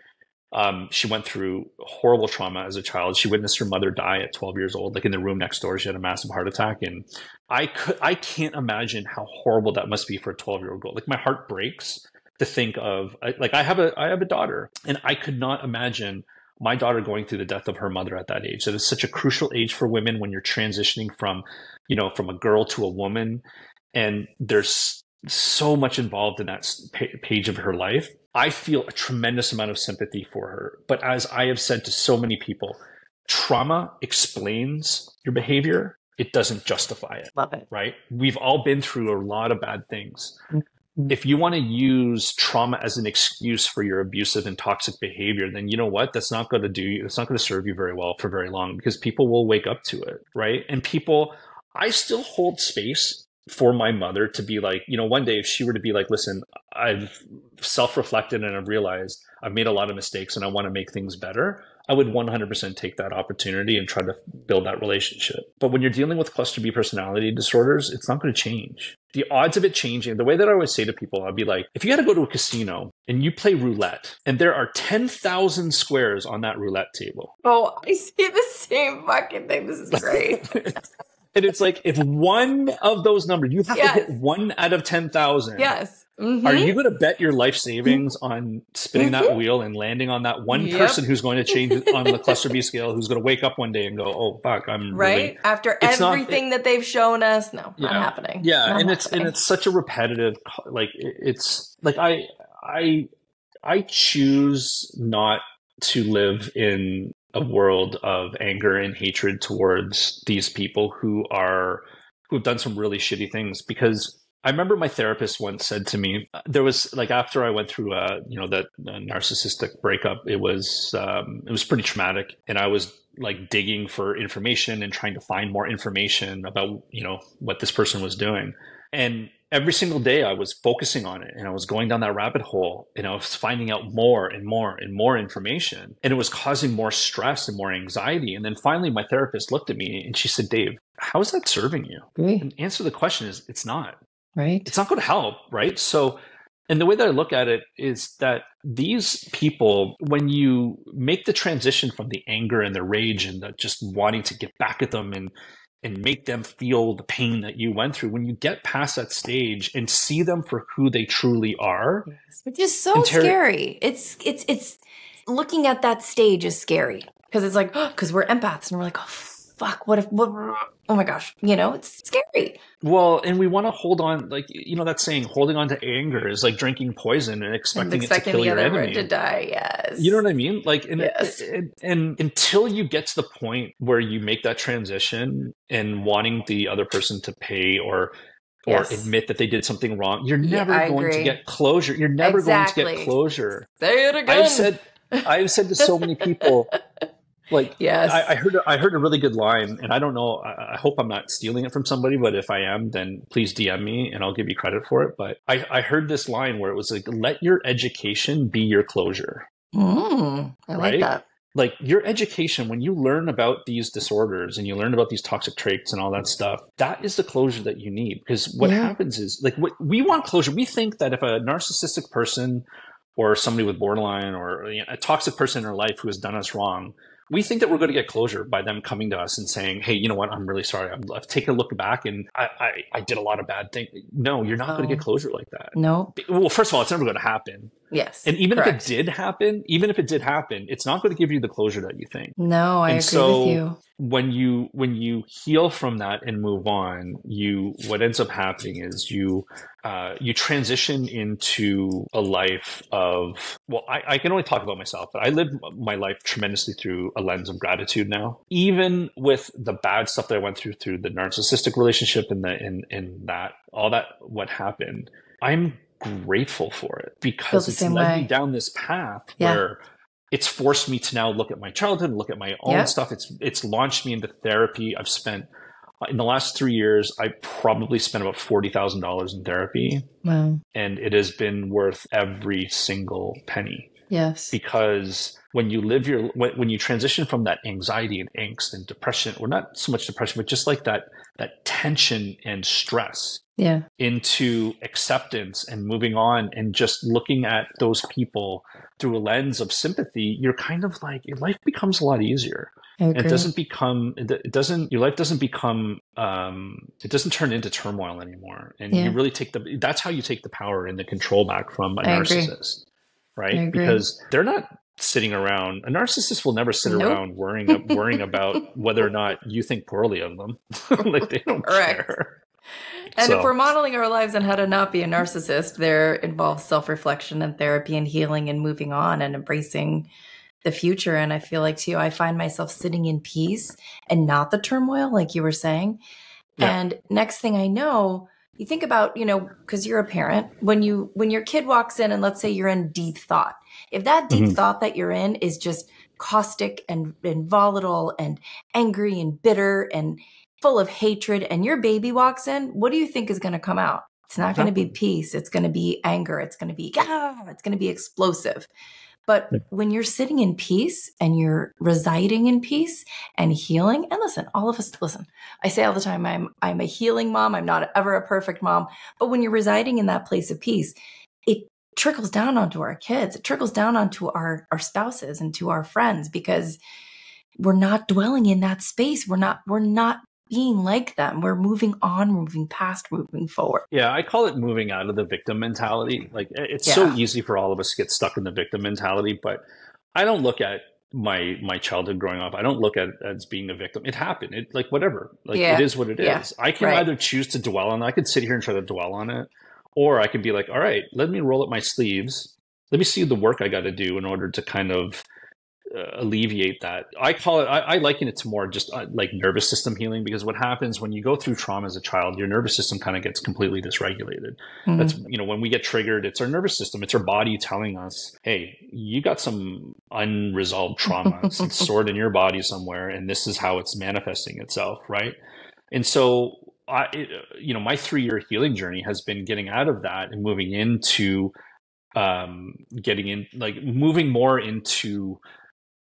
Um, she went through horrible trauma as a child. She witnessed her mother die at 12 years old, like in the room next door. She had a massive heart attack, and I could, I can't imagine how horrible that must be for a 12 year old girl. Like my heart breaks to think of, like I have a, I have a daughter, and I could not imagine my daughter going through the death of her mother at that age. That is such a crucial age for women when you're transitioning from, you know, from a girl to a woman, and there's so much involved in that page of her life. I feel a tremendous amount of sympathy for her. But as I have said to so many people, trauma explains your behavior. It doesn't justify it, Love it. right? We've all been through a lot of bad things. Mhm. Mm. If you want to use trauma as an excuse for your abusive and toxic behavior, then you know what? That's not going to do you. It's not going to serve you very well for very long because people will wake up to it, right? And people, I still hold space for my mother to be like, you know, one day if she were to be like, listen, I've self reflected and I've realized I've made a lot of mistakes and I want to make things better, I would 100% take that opportunity and try to build that relationship. But when you're dealing with cluster B personality disorders, it's not going to change. The odds of it changing, the way that I always say to people, I'd be like, if you had to go to a casino and you play roulette and there are 10,000 squares on that roulette table, Oh, I see the same fucking thing. This is great. and it's like, if one of those numbers, you have Yes. to hit one out of 10,000. yes. Mhm. Are you going to bet your life savings on spinning that Mhm. wheel and landing on that one Yep. person who's going to change it on the cluster B scale, who's going to wake up one day and go, "Oh fuck, I'm right really after It's not- everything that they've shown us? No, Yeah. not happening. yeah." Not and it's and it's such a repetitive, like it's like I I I choose not to live in a world of anger and hatred towards these people who are who've done some really shitty things. Because I remember my therapist once said to me, uh, there was like after I went through a you know that uh, narcissistic breakup, it was um, it was pretty traumatic, and I was like digging for information and trying to find more information about you know what this person was doing, and every single day I was focusing on it, and I was going down that rabbit hole, and I was finding out more and more and more information, and it was causing more stress and more anxiety, and then finally my therapist looked at me and she said, "Dave, how is that serving you?" Agree. And the answer to the question is, it's not right. it's not going to help, right? So, and the way that I look at it is that these people, when you make the transition from the anger and the rage and the just wanting to get back at them and and make them feel the pain that you went through, when you get past that stage and see them for who they truly are, Yes, which is so Terry- scary. It's it's it's looking at that stage is scary because it's like because we're empaths and we're like, oh fuck, what if, what, oh my gosh, you know, it's scary. Well, and we want to hold on, like you know, that saying, holding on to anger is like drinking poison and expecting, And expecting it to kill the your enemy. to die. Yes. You know what I mean? Like, and, Yes. and, and until you get to the point where you make that transition and wanting the other person to pay or or Yes. admit that they did something wrong, you're never I going to get closure. You're never going to get closure. Say it again. I've said, I've said to so many people, like, yes. I, I heard I heard a really good line, and I don't know. I, I hope I'm not stealing it from somebody, but if I am, then please DM me, and I'll give you credit for it. But I, I heard this line where it was like, "Let your education be your closure." Mm, I like that. Like your education, when you learn about these disorders and you learn about these toxic traits and all that stuff, that is the closure that you need. Because what Yeah. happens is, like, what, we want closure. We think that if a narcissistic person or somebody with borderline or you know, a toxic person in our life who has done us wrong, we think that we're going to get closure by them coming to us and saying, "Hey, you know what? I'm really sorry. I've, I've taken a look back and I, I, I did a lot of bad things." No, you're not going to get closure like that. No. Well, first of all, it's never going to happen. Yes. And even correct. if it did happen, even if it did happen, it's not going to give you the closure that you think. No, I And agree so- with you. When you when you heal from that and move on, you what ends up happening is you uh, you transition into a life of well, I, I can only talk about myself, but I live my life tremendously through a lens of gratitude now. Even with the bad stuff that I went through through the narcissistic relationship and the in in that all that what happened, I'm grateful for it because it's led way. me down this path Yeah. where it's forced me to now look at my childhood, look at my own Yeah. stuff. It's it's launched me into therapy. I've spent uh, in the last three years, I probably spent about forty thousand dollars in therapy, Wow. and it has been worth every single penny Yes. because when you live your when, when you transition from that anxiety and angst and depression, or not so much depression, but just like that that tension and stress Yeah. into acceptance and moving on and just looking at those people through a lens of sympathy, you're kind of like your life becomes a lot easier. It doesn't become it doesn't your life doesn't become um it doesn't turn into turmoil anymore. And Yeah. you really take the that's how you take the power and the control back from a I agree. narcissist. Right? Because they're not sitting around a narcissist will never sit Nope. around worrying worrying about whether or not you think poorly of them. like they don't Correct. care. And So- if we're modeling our lives on how to not be a narcissist, there involves self reflection and therapy and healing and moving on and embracing the future. And I feel like, too, I find myself sitting in peace and not the turmoil, like you were saying. Yeah. And next thing I know, you think about, you know, because you're a parent, when you when your kid walks in and let's say you're in deep thought, if that deep Mhm. thought that you're in is just caustic and, and volatile and angry and bitter and full of hatred and your baby walks in, what do you think is going to come out? It's not going to be peace. It's going to be anger. It's going to be, ah, it's going to be explosive. But when you're sitting in peace and you're residing in peace and healing, and listen, all of us, listen, I say all the time, I'm, I'm a healing mom. I'm not ever a perfect mom. But when you're residing in that place of peace, it trickles down onto our kids. It trickles down onto our, our spouses and to our friends because we're not dwelling in that space. We're not, we're not being like them. We're moving on, moving past, moving forward. Yeah, I call it moving out of the victim mentality. Like it- it's so easy for all of us to get stuck in the victim mentality, but I don't look at my my childhood growing up. I don't look at it as being a victim. It happened. It like whatever. Like Yeah. it is what it is. Yeah. I can Right. either choose to dwell on it. I could sit here and try to dwell on it, or I could be like, all right, let me roll up my sleeves. Let me see the work I got to do in order to kind of uh, alleviate that. I call it. I, I liken it to more just uh, like nervous system healing because what happens when you go through trauma as a child, your nervous system kind of gets completely dysregulated. Mhm. That's you know when we get triggered, it's our nervous system, it's our body telling us, "Hey, you got some unresolved trauma. it's stored in your body somewhere, and this is how it's manifesting itself." Right, and so. I, it, you know, my three-year healing journey has been getting out of that and moving into, um, getting in, like moving more into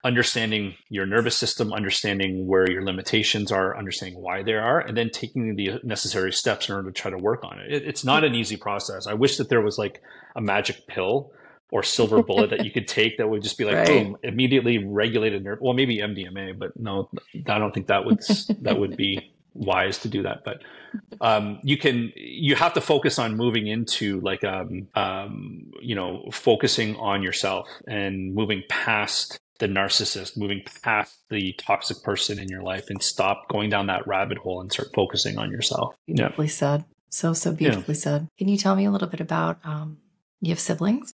understanding your nervous system, understanding where your limitations are, understanding why they are, and then taking the necessary steps in order to try to work on it. it it's not an easy process. I wish that there was like a magic pill or silver bullet that you could take that would just be like Right. boom, immediately regulated nerve. Well, maybe MDMA, but no, I don't think that would that would be wise to do that. But um, you can you have to focus on moving into like um, um, you know focusing on yourself and moving past the narcissist, moving past the toxic person in your life and stop going down that rabbit hole and start focusing on yourself. Beautifully yeah. said. So, so beautifully yeah. said. Can you tell me a little bit about, um, you have siblings?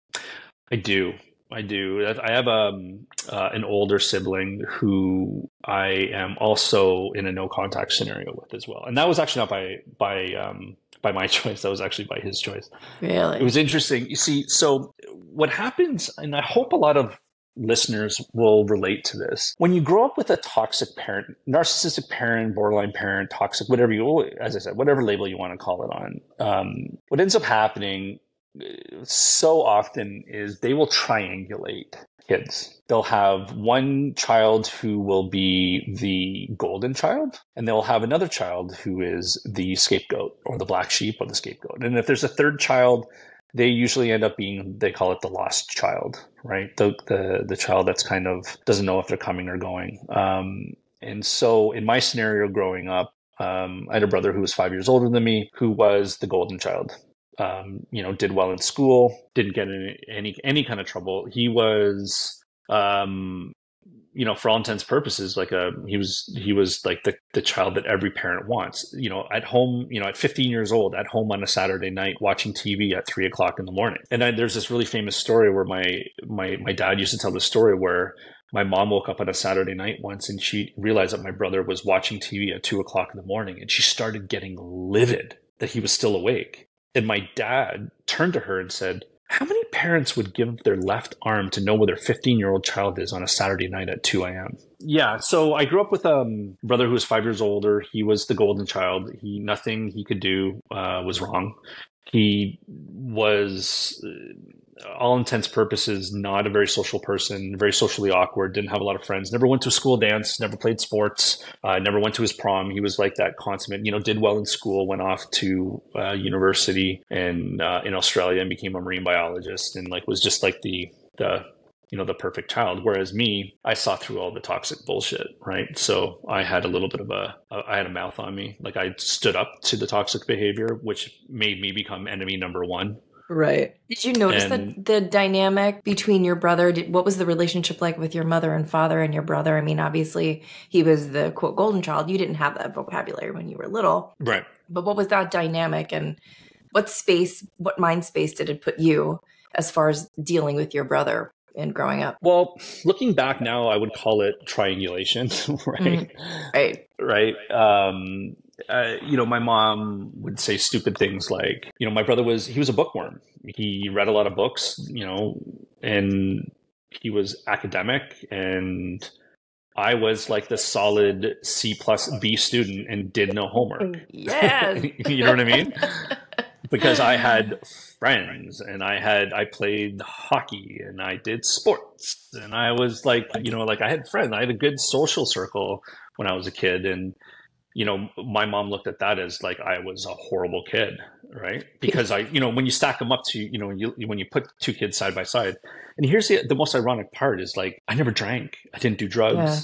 I do. I do. I have um, uh, an older sibling who I am also in a no contact scenario with as well, and that was actually not by by um, by my choice. That was actually by his choice. Really, it was interesting. You see, so what happens, and I hope a lot of listeners will relate to this. When you grow up with a toxic parent, narcissistic parent, borderline parent, toxic, whatever you, as I said, whatever label you want to call it on, um, what ends up happening so often is they will triangulate kids. They'll have one child who will be the golden child, and they'll have another child who is the scapegoat or the black sheep or the scapegoat. And if there's a third child, they usually end up being they call it the lost child, right? The the the child that's kind of doesn't know if they're coming or going. Um, and so in my scenario growing up, um, I had a brother who was five years older than me, who was the golden child um, you know, did well in school, didn't get in any any kind of trouble. He was, um, you know, for all intents purposes, like a he was he was like the the child that every parent wants. You know, at home, you know, at 15 years old, at home on a Saturday night, watching TV at three o'clock in the morning. And I, there's this really famous story where my my my dad used to tell the story where my mom woke up on a Saturday night once and she realized that my brother was watching TV at two o'clock in the morning and she started getting livid that he was still awake. And my dad turned to her and said, How many parents would give their left arm to know where their 15 year old child is on a Saturday night at 2 a.m.? Yeah. So I grew up with um, a brother who was five years older. He was the golden child. He Nothing he could do uh, was wrong. He was all intents purposes not a very social person very socially awkward didn't have a lot of friends never went to a school dance never played sports uh, never went to his prom. He was like that consummate you know did well in school went off to uh, university and uh, in australia and became a marine biologist and like was just like the the you know the perfect child. Whereas me i saw through all the toxic bullshit right? So i had a little bit of a i had a mouth on me. Like i stood up to the toxic behavior which made me become enemy number one Right. Did you notice and, that the dynamic between your brother? Did, what was the relationship like with your mother and father and your brother? I mean, obviously he was the quote golden child. You didn't have that vocabulary when you were little, right? But what was that dynamic, and what space, what mind space did it put you as far as dealing with your brother and growing up? Well, looking back now, I would call it triangulation, right? Mm, right. Right. Um, uh, you know, my mom would say stupid things like, you know, my brother was, he was a bookworm. He read a lot of books, you know, and he was academic and I was like the solid C plus B student and did no homework. Yeah. you know what I mean? because I had friends and I had I played hockey and I did sports and I was like, you know, like I had friends. I had a good social circle when I was a kid and you know, my mom looked at that as like I was a horrible kid, right? Because I, you know, when you stack them up to, you know, you, when you put two kids side by side, and here's the the most ironic part is like I never drank, I didn't do drugs, yeah.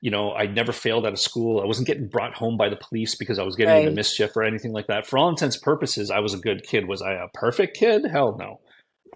you know, I never failed out of school, I wasn't getting brought home by the police because I was getting right. into mischief or anything like that. For all intents and purposes, I was a good kid. Was I a perfect kid? Hell no.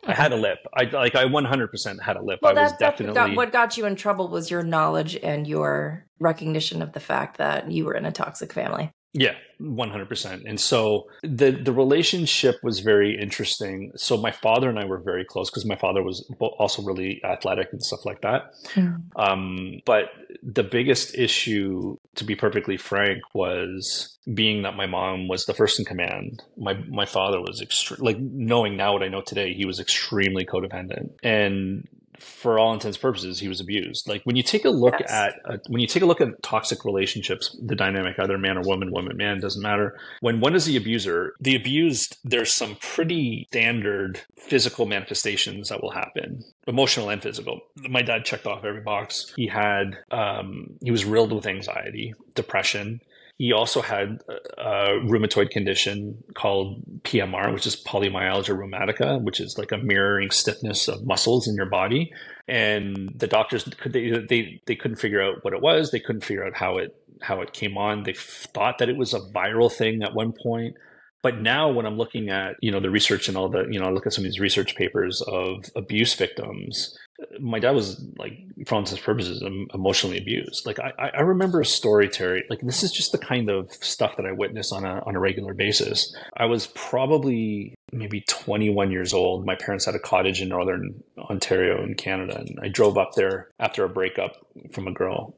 I had a lip. I like. I one hundred percent had a lip. Well, I was definitely got, what got you in trouble was your knowledge and your recognition of the fact that you were in a toxic family. Yeah, one hundred percent. And so the the relationship was very interesting. So my father and I were very close because my father was also really athletic and stuff like that. Mm. Um, but the biggest issue, to be perfectly frank, was being that my mom was the first in command. My my father was extreme. Like knowing now what I know today, he was extremely codependent and for all intents purposes he was abused. Like when you take a look yes. at uh, when you take a look at toxic relationships the dynamic either man or woman woman man doesn't matter. When one is the abuser the abused there's some pretty standard physical manifestations that will happen emotional and physical. My dad checked off every box. He had um, he was riddled with anxiety depression he also had a rheumatoid condition called PMR, which is polymyalgia rheumatica, which is like a mirroring stiffness of muscles in your body. And the doctors could they they they couldn't figure out what it was. They couldn't figure out how it how it came on. They thought that it was a viral thing at one point. But now when I'm looking at, you know, the research and all the, you know, I look at some of these research papers of abuse victims, my dad was like, for all intents purposes, emotionally abused. Like I, I remember a story, Terry. Like this is just the kind of stuff that I witness on a on a regular basis. I was probably maybe 21 years old. My parents had a cottage in northern Ontario in Canada, and I drove up there after a breakup from a girl.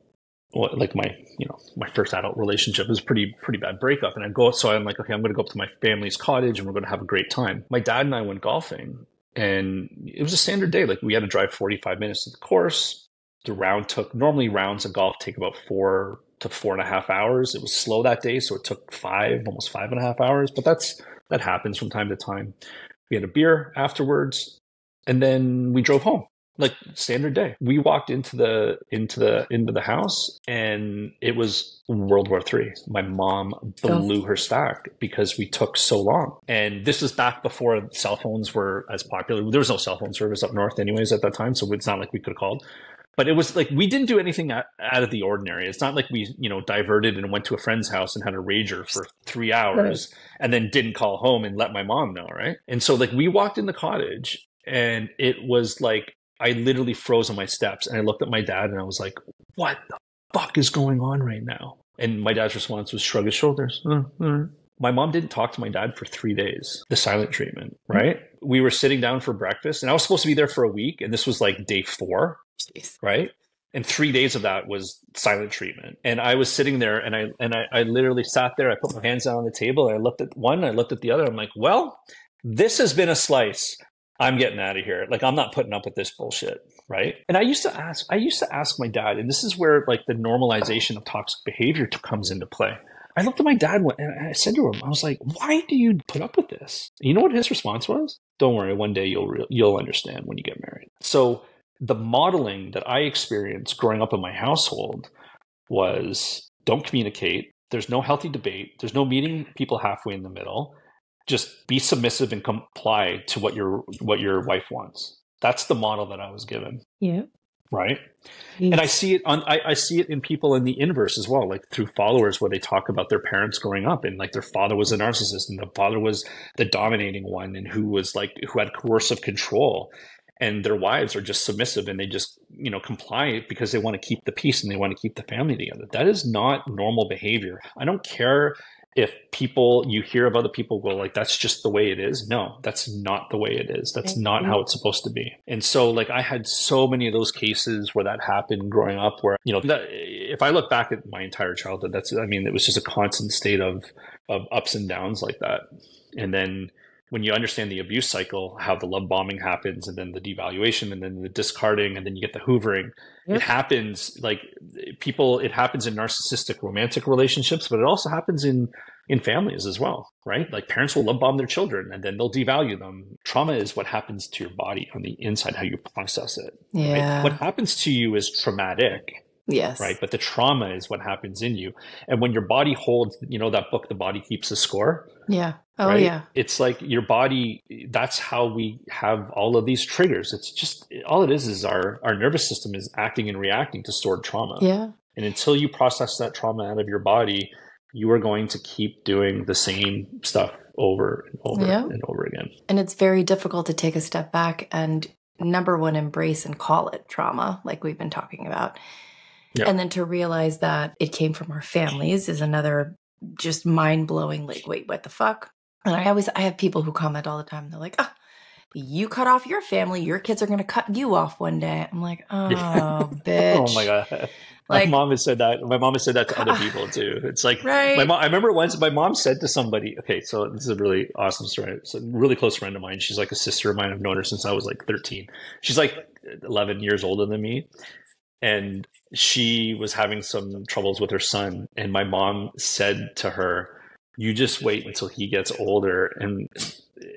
Like my, you know, my first adult relationship was pretty, pretty bad breakup. And I go, so I'm like, okay, I'm going to go up to my family's cottage and we're going to have a great time. My dad and I went golfing and it was a standard day. Like we had to drive 45 minutes to the course. The round took normally rounds of golf take about four to four and a half hours. It was slow that day, so it took five, almost five and a half hours. But that's that happens from time to time. We had a beer afterwards, and then we drove home like standard day. We walked into the into the into the house and it was World War Three. My mom oh. blew oh. her stack because we took so long. And this was back before cell phones were as popular. There was no cell phone service up north anyways at that time, so it's not like we could have called. But it was like we didn't do anything out of the ordinary. It's not like we, you know, diverted and went to a friend's house and had a rager for three hours right. and then didn't call home and let my mom know, right? And so like we walked in the cottage and it was like I literally froze on my steps and I looked at my dad and I was like, what the fuck is going on right now? And my dad's response was shrug his shoulders. My mom didn't talk to my dad for three days, the silent treatment, mm-hmm. right? Mm-hmm. We were sitting down for breakfast and I was supposed to be there for a week and this was like day four, Jeez. right? and three days of that was silent treatment and i was sitting there and i and I, I, literally sat there i put my hands down on the table and i looked at one i looked at the other i'm like well this has been a slice I'm getting out of here. Like I'm not putting up with this bullshit, right? And I used to ask, I used to ask my dad, and this is where like the normalization of toxic behavior comes into play. I looked at my dad and I said to him, I was like, "Why do you put up with this?" You know what his response was? Don't worry, one day you'll re- you'll understand when you get married. So the modeling that I experienced growing up in my household was don't communicate. There's no healthy debate. There's no meeting people halfway in the middle just be submissive and comply to what your what your wife wants. That's the model that I was given. Yeah. Right. Yes. And I see it on I, I see it in people in the inverse as well, like through followers where they talk about their parents growing up and like their father was a narcissist and the father was the dominating one and who was like who had coercive control and their wives are just submissive and they just you know comply because they want to keep the peace and they want to keep the family together that is not normal behavior i don't care if people you hear of other people go like that's just the way it is. No that's not the way it is. That's not how it's supposed to be. And so like i had so many of those cases where that happened growing up where you know that, if i look back at my entire childhood that's i mean it was just a constant state of of ups and downs like that. And then when you understand the abuse cycle, how the love bombing happens, and then the devaluation, and then the discarding, and then you get the hoovering. Yep. It happens like people. It happens in narcissistic romantic relationships, but it also happens in in families as well, right? Like parents will love bomb their children, and then they'll devalue them. Trauma is what happens to your body on the inside, how you process it. Yeah. Right? What happens to you is traumatic Yes. Right. But the trauma is what happens in you. And when your body holds, you know, that book, The Body Keeps a Score. Yeah. Oh, right? yeah. It's like your body, that's how we have all of these triggers. It's just, all it is is our, our nervous system is acting and reacting to stored trauma. Yeah. And until you process that trauma out of your body, you are going to keep doing the same stuff over and over yeah. and over again. And it's very difficult to take a step back and number one, embrace and call it trauma, like we've been talking about yeah. And then to realize that it came from our families is another just mind blowing, like, wait, what the fuck? And I always, I have people who comment all the time. They're like, ah, you cut off your family, your kids are going to cut you off one day. I'm like, oh, bitch. oh my God. Like, my mom has said that. My mom has said that to other people too. It's like right? my mom. I remember once my mom said to somebody, "Okay, so this is a really awesome story. It's a really close friend of mine. She's like a sister of mine. I've known her since I was like 13. She's like 11 years older than me, and she was having some troubles with her son and my mom said to her you just wait until he gets older and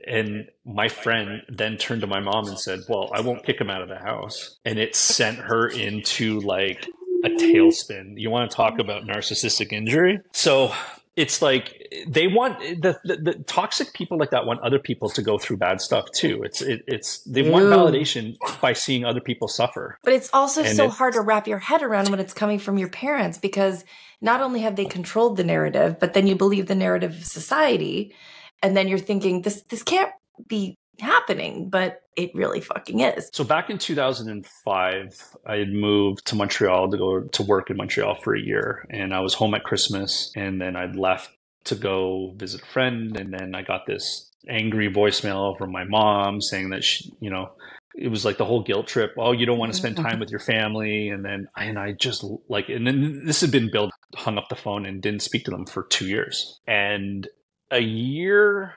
and my friend then turned to my mom and said well i won't kick him out of the house and it sent her into like a tailspin you want to talk about narcissistic injury so it's like they want the, the, the, toxic people like that want other people to go through bad stuff too. It's it, it's they Ew. want mm. validation by seeing other people suffer. But it's also and so it, hard to wrap your head around when it's coming from your parents because not only have they controlled the narrative, but then you believe the narrative of society, and then you're thinking this this can't be happening, but it really fucking is. So back in 2005, I had moved to Montreal to go to work in Montreal for a year, and I was home at Christmas, and then I'd left to go visit a friend, and then I got this angry voicemail from my mom saying that she, you know, it was like the whole guilt trip. Oh, you don't want to spend mm-hmm. time with your family, and then and I just like, and then this had been Bill hung up the phone and didn't speak to them for two years, and a year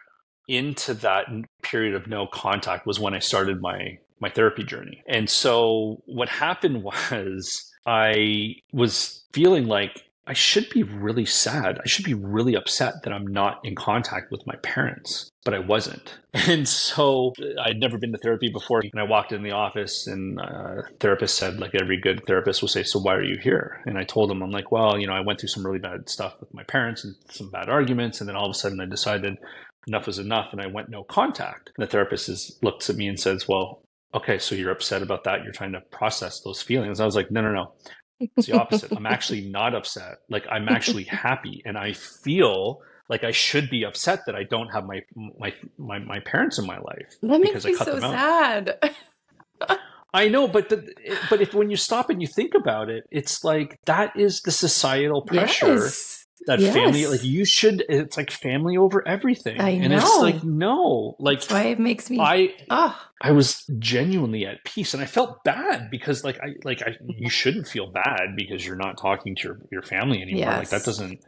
into that period of no contact was when I started my my therapy journey. And so what happened was I was feeling like I should be really sad. I should be really upset that I'm not in contact with my parents, but I wasn't. And so uh, I'd never been to therapy before. And I walked in the office, and a therapist said, like every good therapist will say, So why are you here? And I told him, I'm like, Well, you know, I went through some really bad stuff with my parents and some bad arguments. And then all of a sudden I decided enough is enough. And I went no contact. And the therapist is, looks at me and says, Well, okay, so you're upset about that. You're trying to process those feelings. I was like, No, no, no. It's the opposite. I'm actually not upset. Like I'm actually happy and I feel like I should be upset that I don't have my my my, my parents in my life. That makes me so sad. I know, but the, but if when you stop and you think about it, it's like that is the societal pressure yes. that yes. family like you should. It's like family over everything, I and know. it's like no, like That's why it makes me. I oh. I was genuinely at peace, and I felt bad because like I like I you shouldn't feel bad because you're not talking to your your family anymore. Yes. Like that doesn't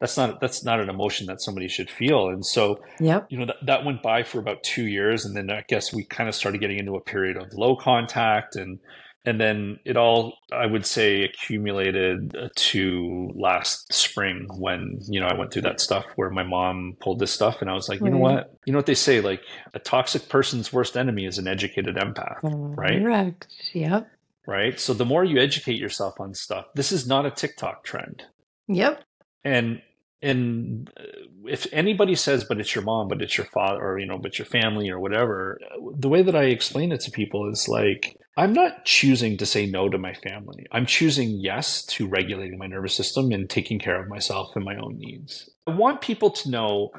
that's not that's not an emotion that somebody should feel. And so yep. you know that, that went by for about two years. And then i guess we kind of started getting into a period of low contact. And and then it all i would say accumulated uh, to last spring when you know i went through that stuff where my mom pulled this stuff and i was like you know what? You know what they say like a toxic person's worst enemy is an educated empath right? Correct. Yep. Right? So the more you educate yourself on stuff this is not a tiktok trend. Yep and and uh, if anybody says but it's your mom but it's your father or you know but your family or whatever the way that i explain it to people is like i'm not choosing to say no to my family. I'm choosing yes to regulating my nervous system and taking care of myself and my own needs. I want people to know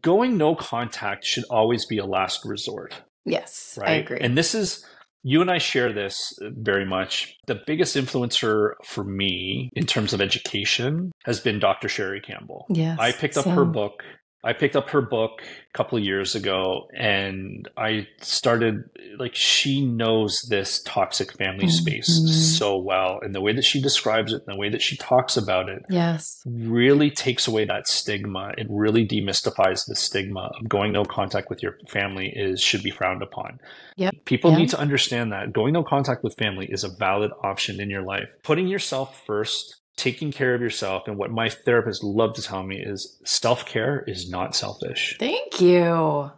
going no contact should always be a last resort. Yes right? i agree. And this is you and I share this very much. The biggest influencer for me in terms of education has been Dr. Sherrie Campbell. Yes. I picked up her book I picked up her book a couple of years ago and I started like she knows this toxic family mm-hmm. space so well and the way that she describes it and the way that she talks about it yes really takes away that stigma it really demystifies the stigma of going no contact with your family is should be frowned upon yep. people yep. need to understand that going no contact with family is a valid option in your life putting yourself first taking care of yourself. And what my therapist loved to tell me is self-care is not selfish. Thank you.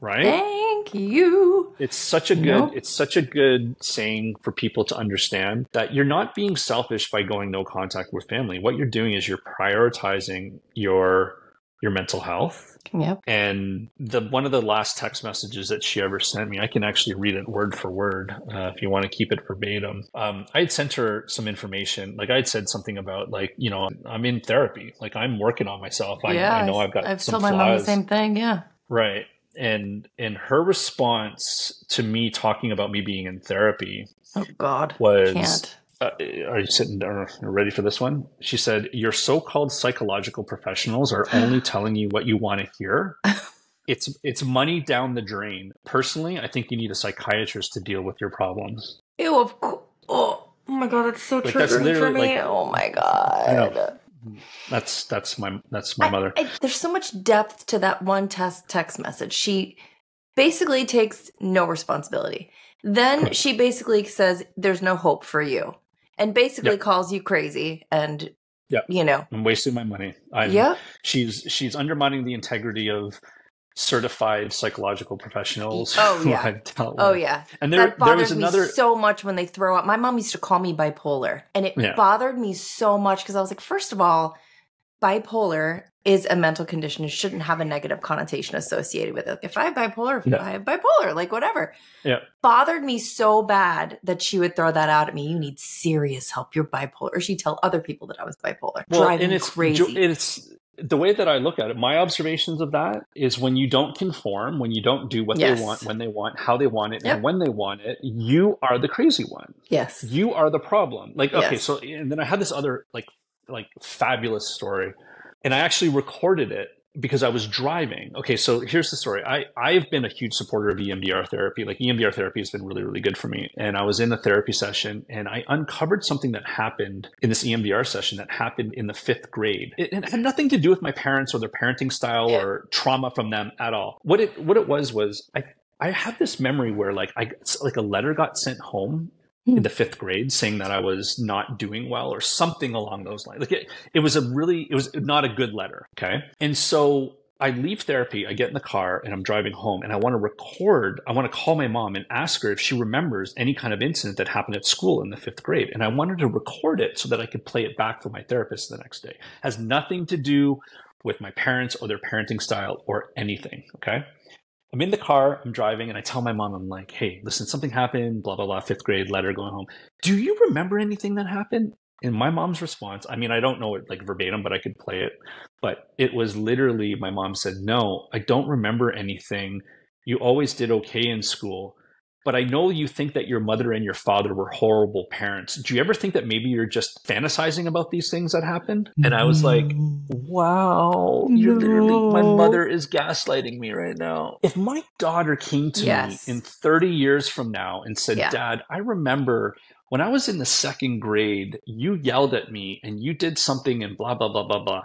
Right? Thank you. It's such a good nope. it's such a good saying for people to understand that you're not being selfish by going no contact with family. What you're doing is you're prioritizing your your mental health Yep. And the one of the last text messages that she ever sent me, I can actually read it word for word uh, if you want to keep it verbatim. Um, I had sent her some information. Like I had said something about like you know I'm in therapy, like I'm working on myself. I, yeah, I know I've got. I've told my mom the same thing. Yeah. Right. And and her response to me talking about me being in therapy. Oh God. Was Can't uh, are you sitting there ready for this one? She said, Your so called psychological professionals are only telling you what you want to hear. It's it's money down the drain. Personally, I think you need a psychiatrist to deal with your problems. Ew, of course. Oh, oh my god, that's so like, triggering for me. Like, oh my god. That's that's my that's my I, mother. I, there's so much depth to that one test text message. She basically takes no responsibility. Then she basically says, "There's no hope for you." And basically yep. calls you crazy and yeah. you know. I'm wasting my money. Yeah. she's she's undermining the integrity of certified psychological professionals oh yeah. Oh yeah. And there, that bothers there was another me so much when they throw up. My mom used to call me bipolar and it yeah. bothered me so much because i was like first of all bipolar is a mental condition. It shouldn't have a negative connotation associated with it. If I have bipolar, if I have bipolar, like whatever. Yeah. Bothered me so bad that she would throw that out at me. You need serious help. You're bipolar. Or she'd tell other people that I was bipolar. Well, Driving and it's crazy. it's the way that I look at it, my observations of that is when you don't conform, when you don't do what Yes. they want, when they want, how they want it, Yep. and when they want it, you are the crazy one. Yes. You are the problem. Like, okay, Yes. so and then I had this other like like fabulous story, and I actually recorded it because I was driving. Okay, so here's the story. I I've been a huge supporter of EMDR therapy. Like EMDR therapy has been really really good for me. And I was in a therapy session and I uncovered something that happened in this EMDR session that happened in the 5th grade. It, it had nothing to do with my parents or their parenting style or trauma from them at all. What it what it was was I I had this memory where like I like a letter got sent home Hmm. in the fifth grade saying that I was not doing well or something along those lines. Like it, it was a really, it was not a good letter. Okay. And so I leave therapy, I get in the car and I'm driving home and I want to record, I want to call my mom and ask her if she remembers any kind of incident that happened at school in the fifth grade. And I wanted to record it so that I could play it back for my therapist the next day. Has nothing to do with my parents or their parenting style or anything. Okay. I'm in the car, I'm driving, and I tell my mom, I'm like, hey, listen, something happened, blah, blah, blah, fifth grade letter going home. Do you remember anything that happened? And my mom's response, I mean, I don't know it like verbatim, but I could play it. But it was literally my mom said, no, I don't remember anything. You always did okay in school. But I know you think that your mother and your father were horrible parents. Do you ever think that maybe you're just fantasizing about these things that happened? And I was like, wow, you're literally, my mother is gaslighting me right now. If my daughter came to Yes. me in 30 years from now and said, Yeah. Dad, I remember when I was in the second grade, you yelled at me and you did something and blah, blah, blah, blah, blah.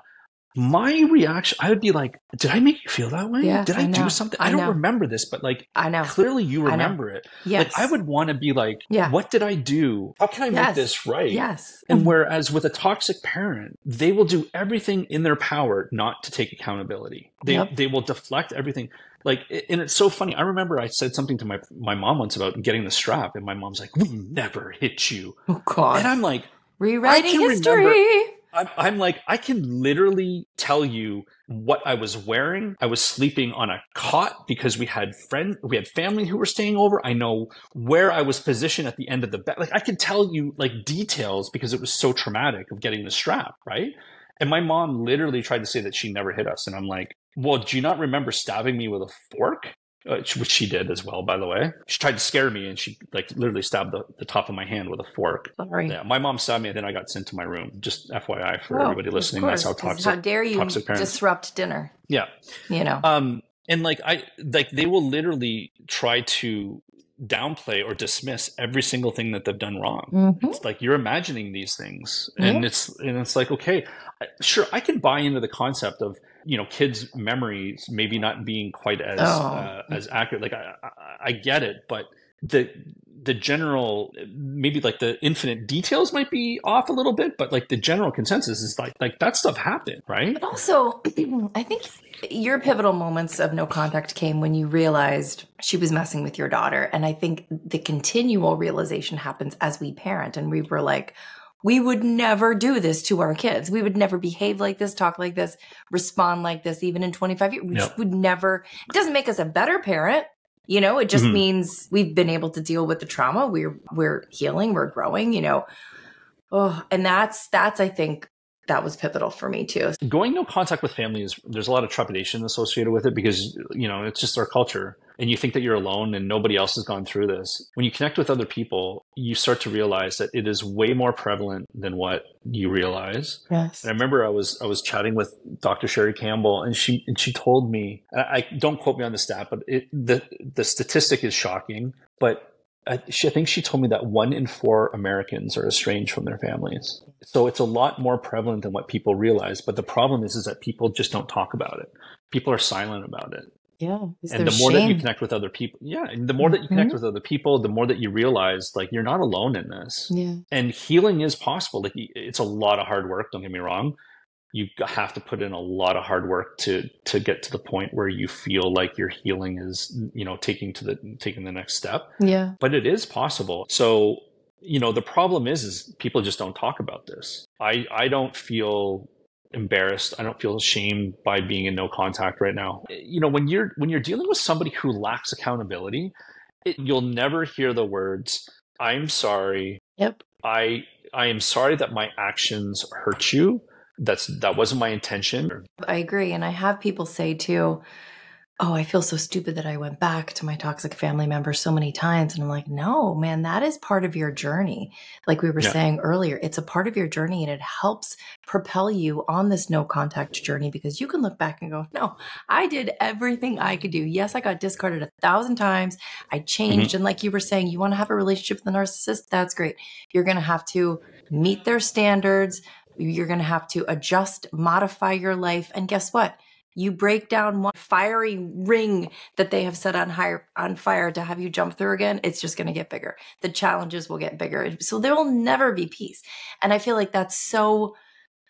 My reaction, I would be like, did I make you feel that way? Yes, did I, I do something? I, I don't know. remember this, but like, I know. clearly you remember it. Yes. Like, I would want to be like, Yeah. what did I do? How can I make this right? Yes. And mm-hmm. whereas with a toxic parent, they will do everything in their power not to take accountability. They Yep. they will deflect everything. Like, and it's so funny. I remember I said something to my my mom once about getting the strap, and my mom's like, "We never hit you," Oh God. and I'm like, Rewriting history. remember- I'm, I'm like, I can literally tell you what I was wearing. I was sleeping on a cot because we had friend, we had family who were staying over. I know where I was positioned at the end of the bed. Like I could tell you like details because it was so traumatic of getting the strap, right? And my mom literally tried to say that she never hit us, and I'm like, well, do you not remember stabbing me with a fork? Uh, which she did as well, by the way. She tried to scare me, and she like literally stabbed the, the top of my hand with a fork. Sorry. Yeah, my mom stabbed me, and then I got sent to my room. Just FYI for Oh, everybody listening, that's how course, toxic. How dare you toxic parents. disrupt dinner? yeah, You know. um, and like I like they will literally try to downplay or dismiss every single thing that they've done wrong. Mhm. It's like you're imagining these things, and it's and it's like okay, sure, I can buy into the concept of you know kids' memories maybe not being quite as Oh. uh, as accurate. Like I, I I get it, but the the general maybe like the infinite details might be off a little bit, but like the general consensus is like like that stuff happened, right? But also, I think your pivotal moments of no contact came when you realized she was messing with your daughter. And I think the continual realization happens as we parent. And we were like, we would never do this to our kids. We would never behave like this, talk like this, respond like this, even in 25 years. We would never, it doesn't make us a better parent. You know, it just Mhm. means we've been able to deal with the trauma. We're, we're healing, we're growing, you know. Oh, and that's, that's, I think, that was pivotal for me too. going no contact with family is there's a lot of trepidation associated with it because you know it's just our culture and you think that you're alone and nobody else has gone through this when you connect with other people you start to realize that it is way more prevalent than what you realize Yes. and I remember I was I was chatting with Dr. Sherrie Campbell, and she and she told me I, I don't quote me on the stat, but it, the the statistic is shocking. But I, she, I think she told me that one in four Americans are estranged from their families. So it's a lot more prevalent than what people realize. But the problem is, is that people just don't talk about it. People are silent about it. Yeah. and the more that you connect with other people, yeah, and the more that you connect Mhm. with other people, the more that you realize like you're not alone in this Yeah. and healing is possible like it's a lot of hard work don't get me wrong you have to put in a lot of hard work to to get to the point where you feel like your healing is you know taking to the taking the next step Yeah. but it is possible so you know the problem is is people just don't talk about this i i don't feel embarrassed i don't feel ashamed by being in no contact right now you know when you're when you're dealing with somebody who lacks accountability it, you'll never hear the words i'm sorry Yep. I I am sorry that my actions hurt you. That's that wasn't my intention. I agree. And I have people say too, oh, I feel so stupid that I went back to my toxic family member so many times. And I'm like, no, man, that is part of your journey. Like we were Yeah. saying earlier, it's a part of your journey and it helps propel you on this no contact journey because you can look back and go, no, I did everything I could do. Yes, I got discarded a thousand times. I mm-hmm. changed. And like you were saying, you want to have a relationship with a narcissist? That's great. You're going to have to meet their standards. You're going to have to adjust, modify your life. And guess what? You break down one fiery ring that they have set on higher on fire to have you jump through again, it's just going to get bigger. The challenges will get bigger. So there will never be peace. And I feel like that's so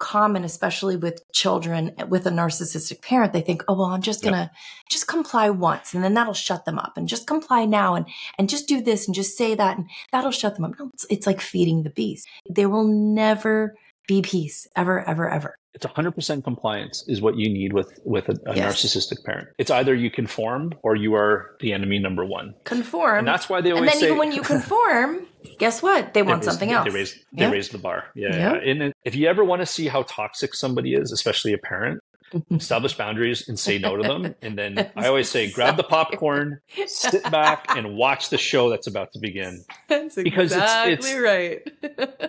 common, especially with children with a narcissistic parent. They think, oh, well, I'm just going to just comply once and then that'll shut them up and just comply now and, and just do this and just say that and that'll shut them up. No, it's, it's like feeding the beast. There will never be peace ever, ever, ever. It's 100% compliance is what you need with with a, a Yes. narcissistic parent. It's either you conform or you are the enemy number one, Conform. and that's why they always. Say. And then say even when you conform, guess what? They they want raise- something else. They raise, they raise the bar. Yeah, Yeah. yeah. And if you ever want to see how toxic somebody is, especially a parent, establish boundaries and say no to them. And then I always say, grab the popcorn, sit back, and watch the show that's about to begin. That's Because it's- exactly right.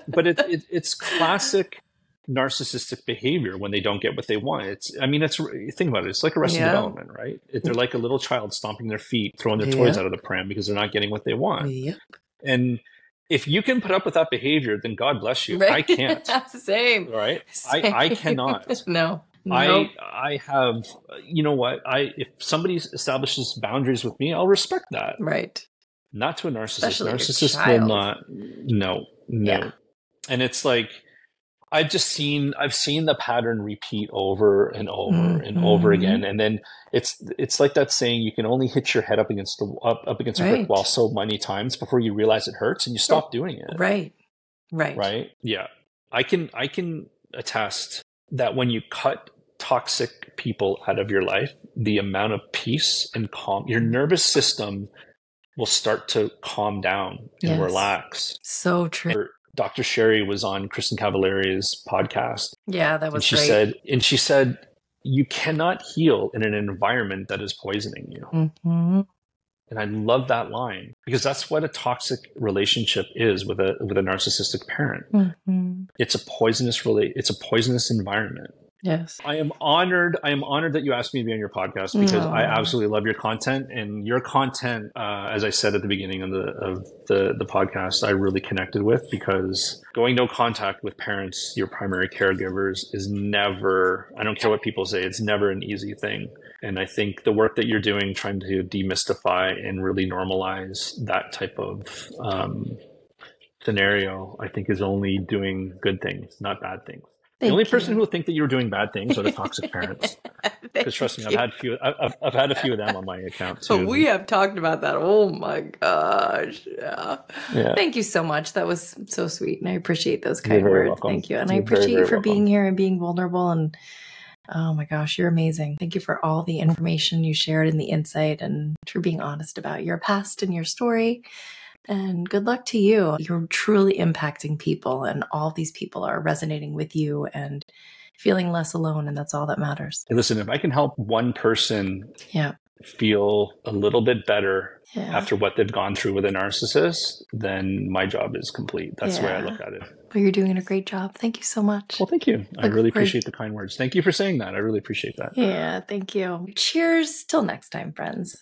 But it, it, it's classic narcissistic behavior when they don't get what they want. It's, I mean, it's think about it. It's like Arrested Yeah. Development, right? It, they're like a little child stomping their feet, throwing their toys out of the pram because they're not getting what they want. yep. And if you can put up with that behavior, then God bless you. I can't. Same. Right. I, I cannot. no. I Nope. I have you know what I if somebody establishes boundaries with me I'll respect that Right. not to a narcissist Especially narcissist will not no no Yeah. and it's like I've just seen I've seen the pattern repeat over and over and over Mhm. again and then it's it's like that saying you can only hit your head up against the up, up against a brick wall so many times before you realize it hurts and you stop doing it Right. Right. right yeah i can i can attest that when you cut toxic people out of your life the amount of peace and calm your nervous system will start to calm down and Yes. relax So true. Dr sherrie was on kristin cavallari's podcast Yeah, that was and she great. said and she said you cannot heal in an environment that is poisoning you Mhm. And I love that line because that's what a toxic relationship is with a with a narcissistic parent. Mhm. It's a poisonous relate. It's a poisonous environment. Yes. I am honored. I am honored that you asked me to be on your podcast because I absolutely love your content and your content. Uh, as I said at the beginning of the of the the podcast, I really connected with because going no contact with parents, your primary caregivers, is never. I don't care what people say. It's never an easy thing. And I think the work that you're doing, trying to demystify and really normalize that type of um, scenario, I think is only doing good things, not bad things. the only person who will think that you're doing bad things are the toxic parents. Because trust me, I've had few. I- I've, I've had a few of them on my account too. But we have talked about that. Oh my gosh. Yeah. yeah. Thank you so much. That was so sweet. And I appreciate those kind very words. welcome. Thank you. And I You're very, appreciate you very for welcome. being here and being vulnerable. And oh my gosh, you're amazing. Thank you for all the information you shared and the insight and for being honest about your past and your story. And good luck to you. You're truly impacting people, and all these people are resonating with you and feeling less alone. And that's all that matters. Hey, listen, if I can help one person Yeah. feel a little bit better Yeah. after what they've gone through with a narcissist, then my job is complete. That's the way I look at it. Well, you're doing a great job. Thank you so much. Well, thank you. I really appreciate the kind words. Thank you for saying that. I really appreciate that. Yeah, thank you. Cheers. Till next time, friends.